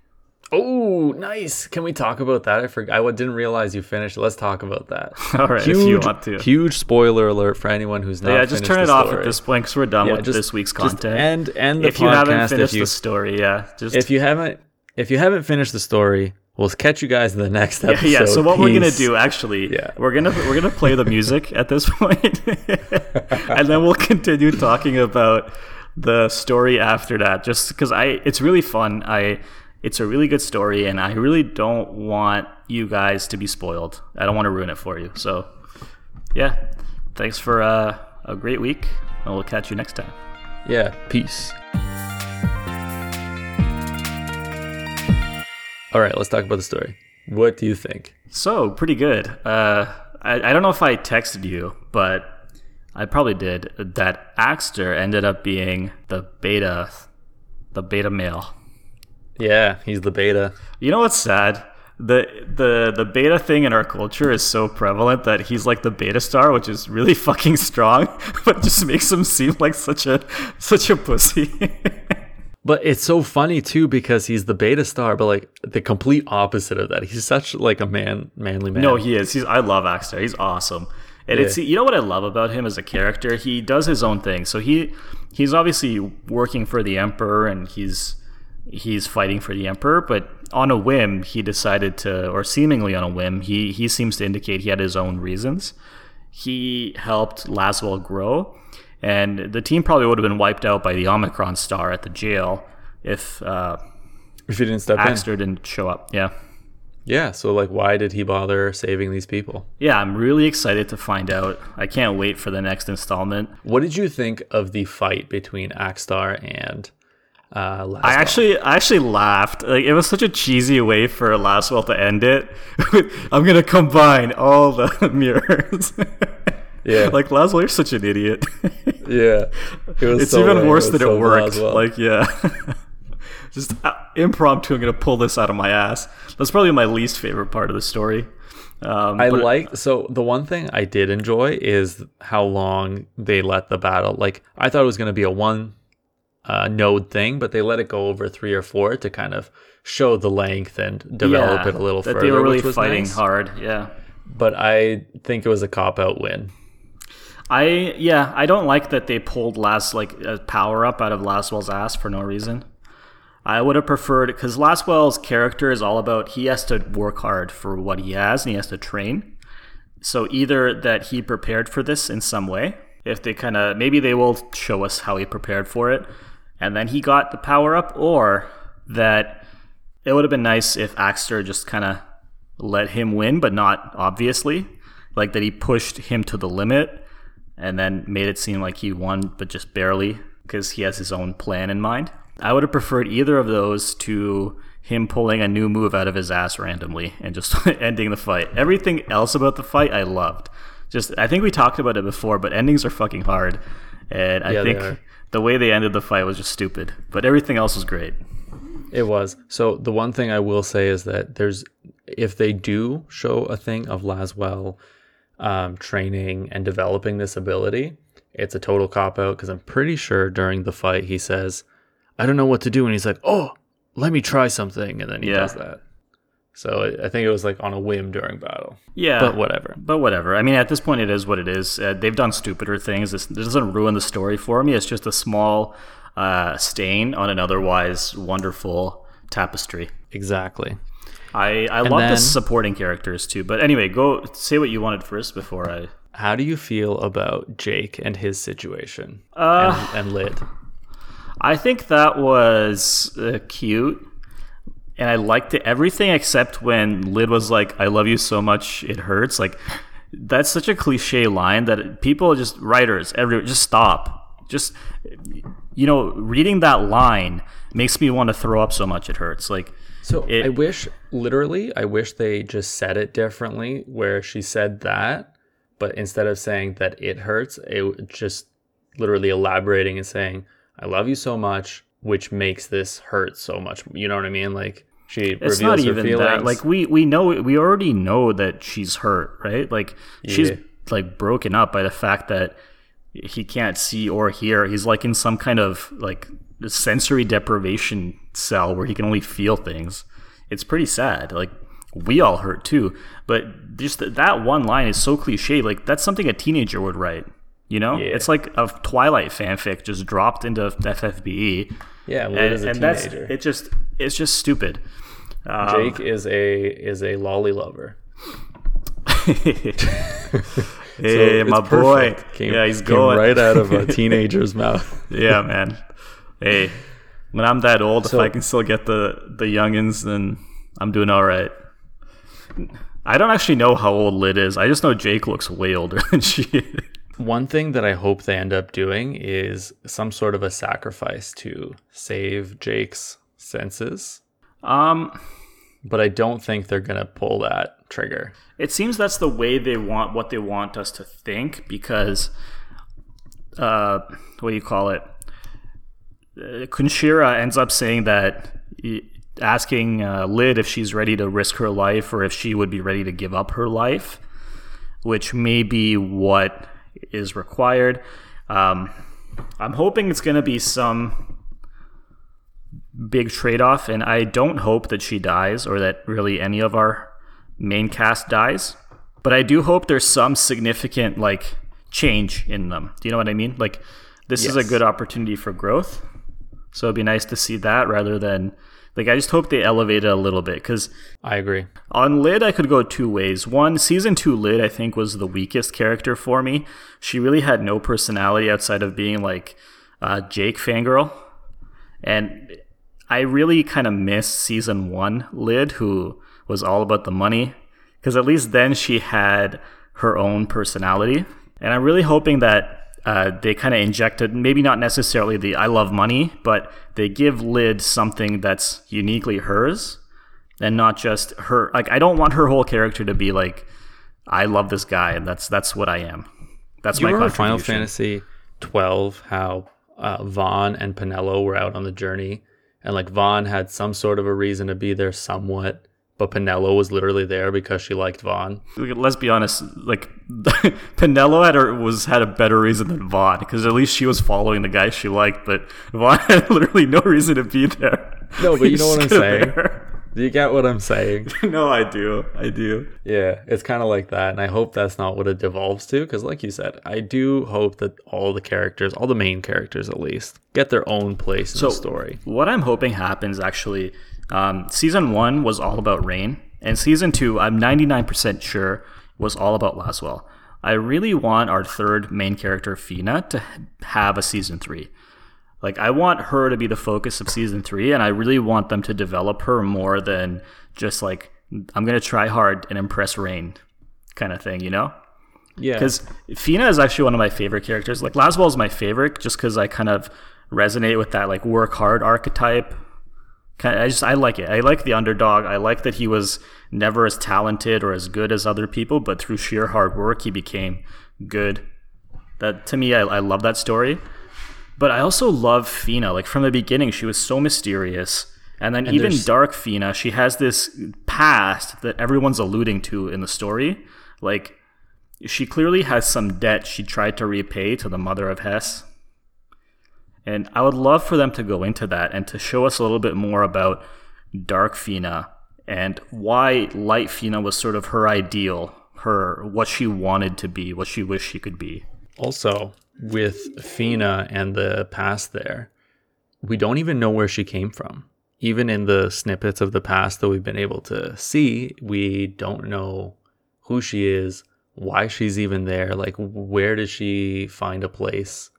A: Oh, nice. Can we talk about that? I forgot. I didn't realize you finished. Let's talk about that.
B: All right, if you want to.
A: Huge spoiler alert for anyone who's not.
B: yeah, just turn it off
A: story.
B: at this point because we're done
A: Yeah,
B: with
A: just-
B: this week's content.
A: end end the
B: if you haven't finished
A: you
B: the story, yeah, just
A: if you haven't if you haven't finished the story, we'll catch you guys in the next episode.
B: yeah. So what we're gonna do actually,
A: Yeah.
B: we're gonna we're gonna play the music at this point, and then we'll continue talking about the story after that. Just because I, it's really fun. I, it's a really good story, and I really don't want you guys to be spoiled. I don't want to ruin it for you. So, yeah, thanks for uh, a great week, and we'll catch you next time.
A: Yeah. Peace. All right, let's talk about the story. What do you think?
B: So pretty good. Uh, I, I don't know if I texted you, but I probably did. That Axter ended up being the beta, the beta male.
A: Yeah, he's the beta.
B: You know what's sad? The the the beta thing in our culture is so prevalent that he's like the beta star, which is really fucking strong, but just makes him seem like such a such a pussy.
A: But it's so funny too because he's the beta star, but like the complete opposite of that. He's such like a man, manly man.
B: No, he is. He's. I love Axter. He's awesome. And it's you know what I love about him as a character. He does his own thing. So he he's obviously working for the emperor and he's he's fighting for the emperor. But on a whim, he decided to, or seemingly on a whim, he he seems to indicate he had his own reasons. He helped Laswell grow, and the team probably would have been wiped out by the Omicron star at the jail if uh,
A: if he didn't step in.
B: Axter didn't show up. Yeah.
A: Yeah, so like why did he bother saving these people?
B: Yeah, I'm really excited to find out. I can't wait for the next installment.
A: What did you think of the fight between Axter and uh
B: I actually, I actually laughed. Like it was such a cheesy way for Laswell to end it. I'm gonna combine all the mirrors.
A: Yeah.
B: like Laswell, you're such an idiot.
A: Yeah. It was
B: it's
A: so
B: even
A: lame.
B: worse
A: was
B: than
A: so
B: it worked.
A: Laswell.
B: Like yeah, just uh, impromptu. I'm gonna pull this out of my ass. That's probably my least favorite part of the story. Um,
A: I like so the one thing I did enjoy is how long they let the battle. Like I thought it was going to be a one uh, node thing, but they let it go over three or four to kind of show the length and develop
B: yeah,
A: it a little
B: that
A: further.
B: they were really fighting
A: nice.
B: hard. Yeah.
A: But I think it was a cop out win.
B: I yeah, I don't like that they pulled last like a power up out of Laswell's ass for no reason. I would have preferred because Laswell's character is all about he has to work hard for what he has and he has to train. So either that he prepared for this in some way, if they kind of maybe they will show us how he prepared for it, and then he got the power up, or that it would have been nice if Axter just kind of let him win, but not obviously, like that he pushed him to the limit and then made it seem like he won, but just barely because he has his own plan in mind. I would have preferred either of those to him pulling a new move out of his ass randomly and just ending the fight. Everything else about the fight I loved. Just I think we talked about it before, but endings are fucking hard. And I
A: Yeah,
B: think the way they ended the fight was just stupid. But everything else was great.
A: It was. So the one thing I will say is that there's if they do show a thing of Laswell um, training and developing this ability, it's a total cop out because I'm pretty sure during the fight he says, "I don't know what to do," and he's like, "Oh, let me try something," and then he
B: Yeah.
A: does that. So I think it was like on a whim during battle,
B: Yeah.
A: but whatever.
B: But whatever. I mean, at this point, it is what it is. Uh, they've done stupider things. This, this doesn't ruin the story for me. It's just a small uh, stain on an otherwise wonderful tapestry.
A: Exactly.
B: I, I love the supporting characters too. But anyway, go say what you wanted first before I.
A: How do you feel about Jake and his situation
B: Uh,
A: and, and Lid?
B: I think that was uh, cute. And I liked it everything except when Lid was like, I love you so much it hurts. Like, that's such a cliche line that people just, writers, every just stop. Just, you know, reading that line makes me want to throw up so much it hurts. Like,
A: So
B: It-
A: I wish, literally, I wish they just said it differently, where she said that, but instead of saying that it hurts, it just literally elaborating and saying, "I love you so much," which makes this hurt so much. You know what I mean? Like she
B: it's not even
A: feelings.
B: that. Like, we, we know, we already know that she's hurt, right? Like, she's like broken up by the fact that he can't see or hear. He's like in some kind of like sensory deprivation cell where he can only feel things. It's pretty sad. Like we all hurt too, but just th- that one line is so cliche. Like that's something a teenager would write. You know,
A: Yeah.
B: it's like a Twilight fanfic just dropped into FFBE,
A: yeah,
B: and, and that's it. Just it's just stupid. Um,
A: Jake is a is a lolly lover.
B: hey,
A: it's
B: my boy.
A: Came,
B: yeah, he's going
A: right out of a teenager's mouth.
B: yeah, man. Hey, when I'm that old,
A: So-
B: if I can still get the the youngins, then I'm doing all right. I don't actually know how old Lid is. I just know Jake looks way older than she is.
A: One thing that I hope they end up doing is some sort of a sacrifice to save Jake's senses,
B: Um,
A: but I don't think they're gonna pull that trigger.
B: it seems that's the way they want what they want us to think because, uh, what do you call it? Kunshira ends up saying that. Asking uh, Lid if she's ready to risk her life or if she would be ready to give up her life. which may be what is required. Um, I'm hoping it's going to be some big trade off, and I don't hope that she dies or that really any of our main cast dies. But I do hope there's some significant like change in them. Do you know what I mean? Like this is a good opportunity for growth. So it'd be nice to see that rather than like I just hope they elevate it a little bit because
A: I agree.
B: on Lid, I could go two ways. One, season two Lid, I think, was the weakest character for me. She really had no personality outside of being like uh, Jake fangirl. And I really kind of miss season one Lid, who was all about the money. Because at least then she had her own personality. And I'm really hoping that uh, they kind of injected, maybe not necessarily the I love money, but they give Lid something that's uniquely hers and not just her like I don't want her whole character to be like I love this guy and that's that's what I am. That's
A: you
B: my
A: remember Final. Fantasy twelve? How uh, Vaan and Penelo were out on the journey, and like Vaan had some sort of a reason to be there somewhat, but Penelo was literally there because she liked Vaan.
B: Let's be honest, like Penelo had her, was had a better reason than Vaan because at least she was following the guy she liked, but Vaughn had literally no reason to be there.
A: No, but you know what I'm saying?
B: there.
A: Do you get what I'm saying?
B: no, I do. I do.
A: Yeah, it's kind of like that, and I hope that's not what it devolves to. Because, like you said, I do hope that all the characters, all the main characters at least, get their own place in
B: So-
A: the story.
B: What I'm hoping happens actually, um, season one was all about Rain, and season two, I'm 99% sure, was all about Lasswell. I really want our third main character, Fina, to have a season three. Like, I want her to be the focus of season three, and I really want them to develop her more than just like, I'm going to try hard and impress Rain kind of thing, you know?
A: Yeah.
B: Because Fina is actually one of my favorite characters. Like Lasswell is my favorite just because I kind of resonate with that like work hard archetype. I just I like it. I like the underdog. I like that he was never as talented or as good as other people, but through sheer hard work he became good. That to me, I, I love that story. But I also love Fina. Like from the beginning, she was so mysterious. And then even
A: there's-
B: Dark Fina, she has this past that everyone's alluding to in the story. Like she clearly has some debt she tried to repay to the mother of Hess. And I would love for them to go into that and to show us a little bit more about Dark Fina and why Light Fina was sort of her ideal, her what she wanted to be, what she wished she could be.
A: Also, with Fina and the past there, we don't even know where she came from. Even in the snippets of the past that we've been able to see, we don't know who she is, why she's even there. Like, where did she find a place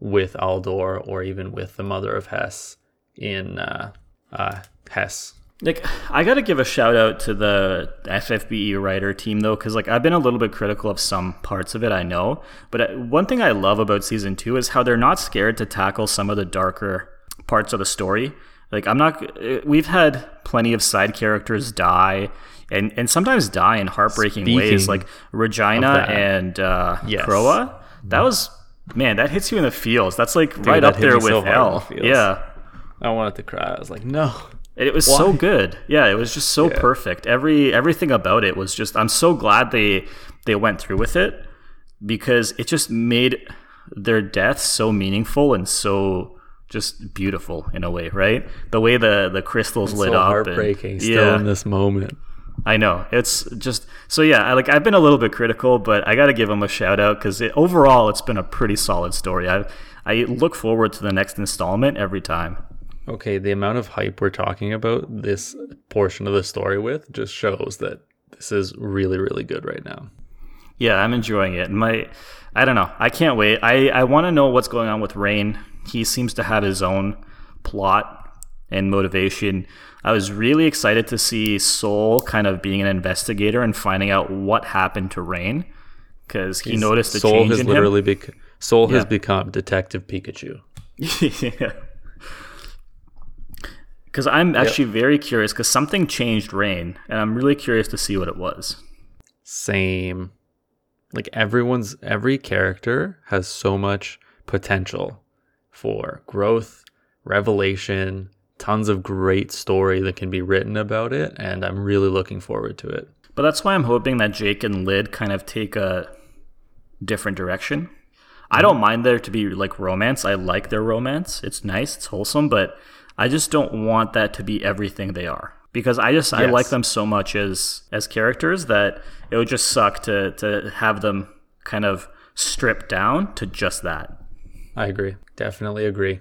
A: with Aldore or even with the mother of Hess in uh, uh, Hess?
B: Like I got to give a shout out to the FFBE writer team though cuz like I've been a little bit critical of some parts of it I know, but uh, one thing I love about season 2 is how they're not scared to tackle some of the darker parts of the story. Like I'm not uh, we've had plenty of side characters die and and sometimes die in heartbreaking ways like Regina and uh
A: Yes.
B: Croa. That was man, that hits you in the feels. That's like right
A: that
B: up there with
A: so hard in the
B: hell. Yeah.
A: I wanted to cry. I was like, no.
B: It was so good. Yeah, it was just so perfect. Every everything about it was just I'm so glad they they went through with it because it just made their death so meaningful and so just beautiful in a way, right? The way the the crystals lit
A: so
B: up
A: heartbreaking
B: and,
A: still
B: yeah,
A: in this moment.
B: I know. It's just so yeah. I, like I've been a little bit critical, but I got to give them a shout out because it, overall it's been a pretty solid story. I I look forward to the next installment every time.
A: Okay, the amount of hype we're talking about this portion of the story with just shows that this is really, really good right now.
B: Yeah, I'm enjoying it. My, I don't know. I can't wait. I, I want to know what's going on with Rain. He seems to have his own plot and motivation. I was really excited to see Sol kind of being an investigator and finding out what happened to Rain because he noticed a
A: Soul
B: change
A: has
B: in
A: literally bec- Sol has become Detective Pikachu.
B: yeah. Because I'm actually very curious because something changed Rain, and I'm really curious to see what it was.
A: Same. Like everyone's every character has so much potential for growth, revelation, tons of great story that can be written about it, and I'm really looking forward to it.
B: But that's why I'm hoping that Jake and Lid kind of take a different direction. I don't mind there to be like romance. I like their romance. It's nice, it's wholesome, but I just don't want that to be everything they are. Because I just I like them so much as as characters that it would just suck to to have them kind of stripped down to just that.
A: I agree. Definitely agree.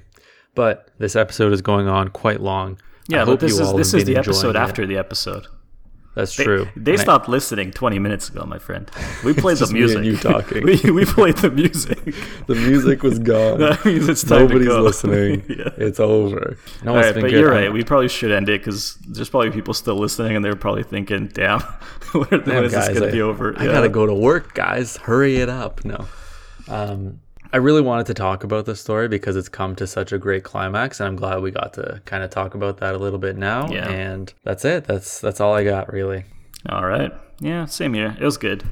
A: But this episode is going on quite long.
B: Yeah,
A: I
B: but
A: hope
B: this
A: you
B: is this is the episode
A: it.
B: after the episode.
A: That's
B: They,
A: true.
B: They
A: And I-
B: stopped listening 20 minutes ago, my friend. We played the music.
A: you talking.
B: we, we played the music.
A: the music was gone.
B: that means it's time
A: Nobody's
B: to
A: listening.
B: yeah.
A: It's over. No,
B: All
A: it's
B: right, but you're right. We probably should end it because there's probably people still listening, and they're probably thinking, "Damn, when is this gonna
A: I,
B: be over?"
A: I
B: Yeah.
A: gotta go to work, guys. Hurry it up. No. Um, I really wanted to talk about this story because it's come to such a great climax, and I'm glad we got to kind of talk about that a little bit now.
B: Yeah.
A: And that's it. That's that's all I got really.
B: All right. Yeah, same here. It was good.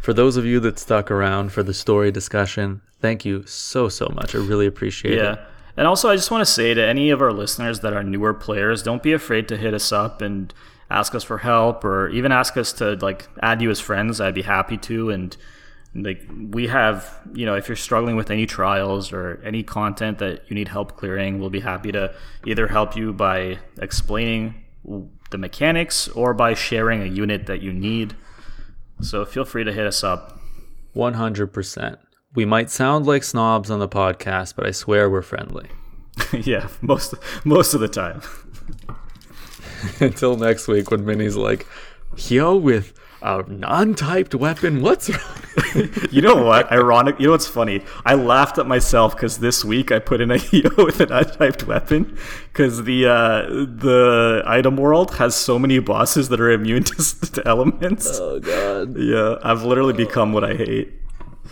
A: For those of you that stuck around for the story discussion, thank you so so much. I really appreciate it.
B: Yeah. And also, I just want to say to any of our listeners that are newer players, don't be afraid to hit us up and ask us for help, or even ask us to like add you as friends. I'd be happy to. And like we have, you know, if you're struggling with any trials or any content that you need help clearing, we'll be happy to either help you by explaining the mechanics or by sharing a unit that you need. So feel free to hit us up.
A: 100%. We might sound like snobs on the podcast, but I swear we're friendly.
B: yeah, most most of the time.
A: Until next week when Minnie's like, yo, with a non-typed weapon. What's wrong?
B: you know what? Ironic. You know what's funny? I laughed at myself because this week I put in a hero with an untyped weapon because the uh, the item world has so many bosses that are immune to, to elements.
A: oh god.
B: Yeah, I've literally become what I hate.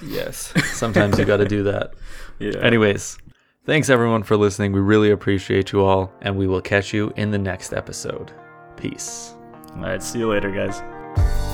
A: Yes. Sometimes you got to do that.
B: Yeah.
A: Anyways, thanks everyone for listening. We really appreciate you all, and we will catch you in the next episode. Peace.
B: All right. See you later, guys.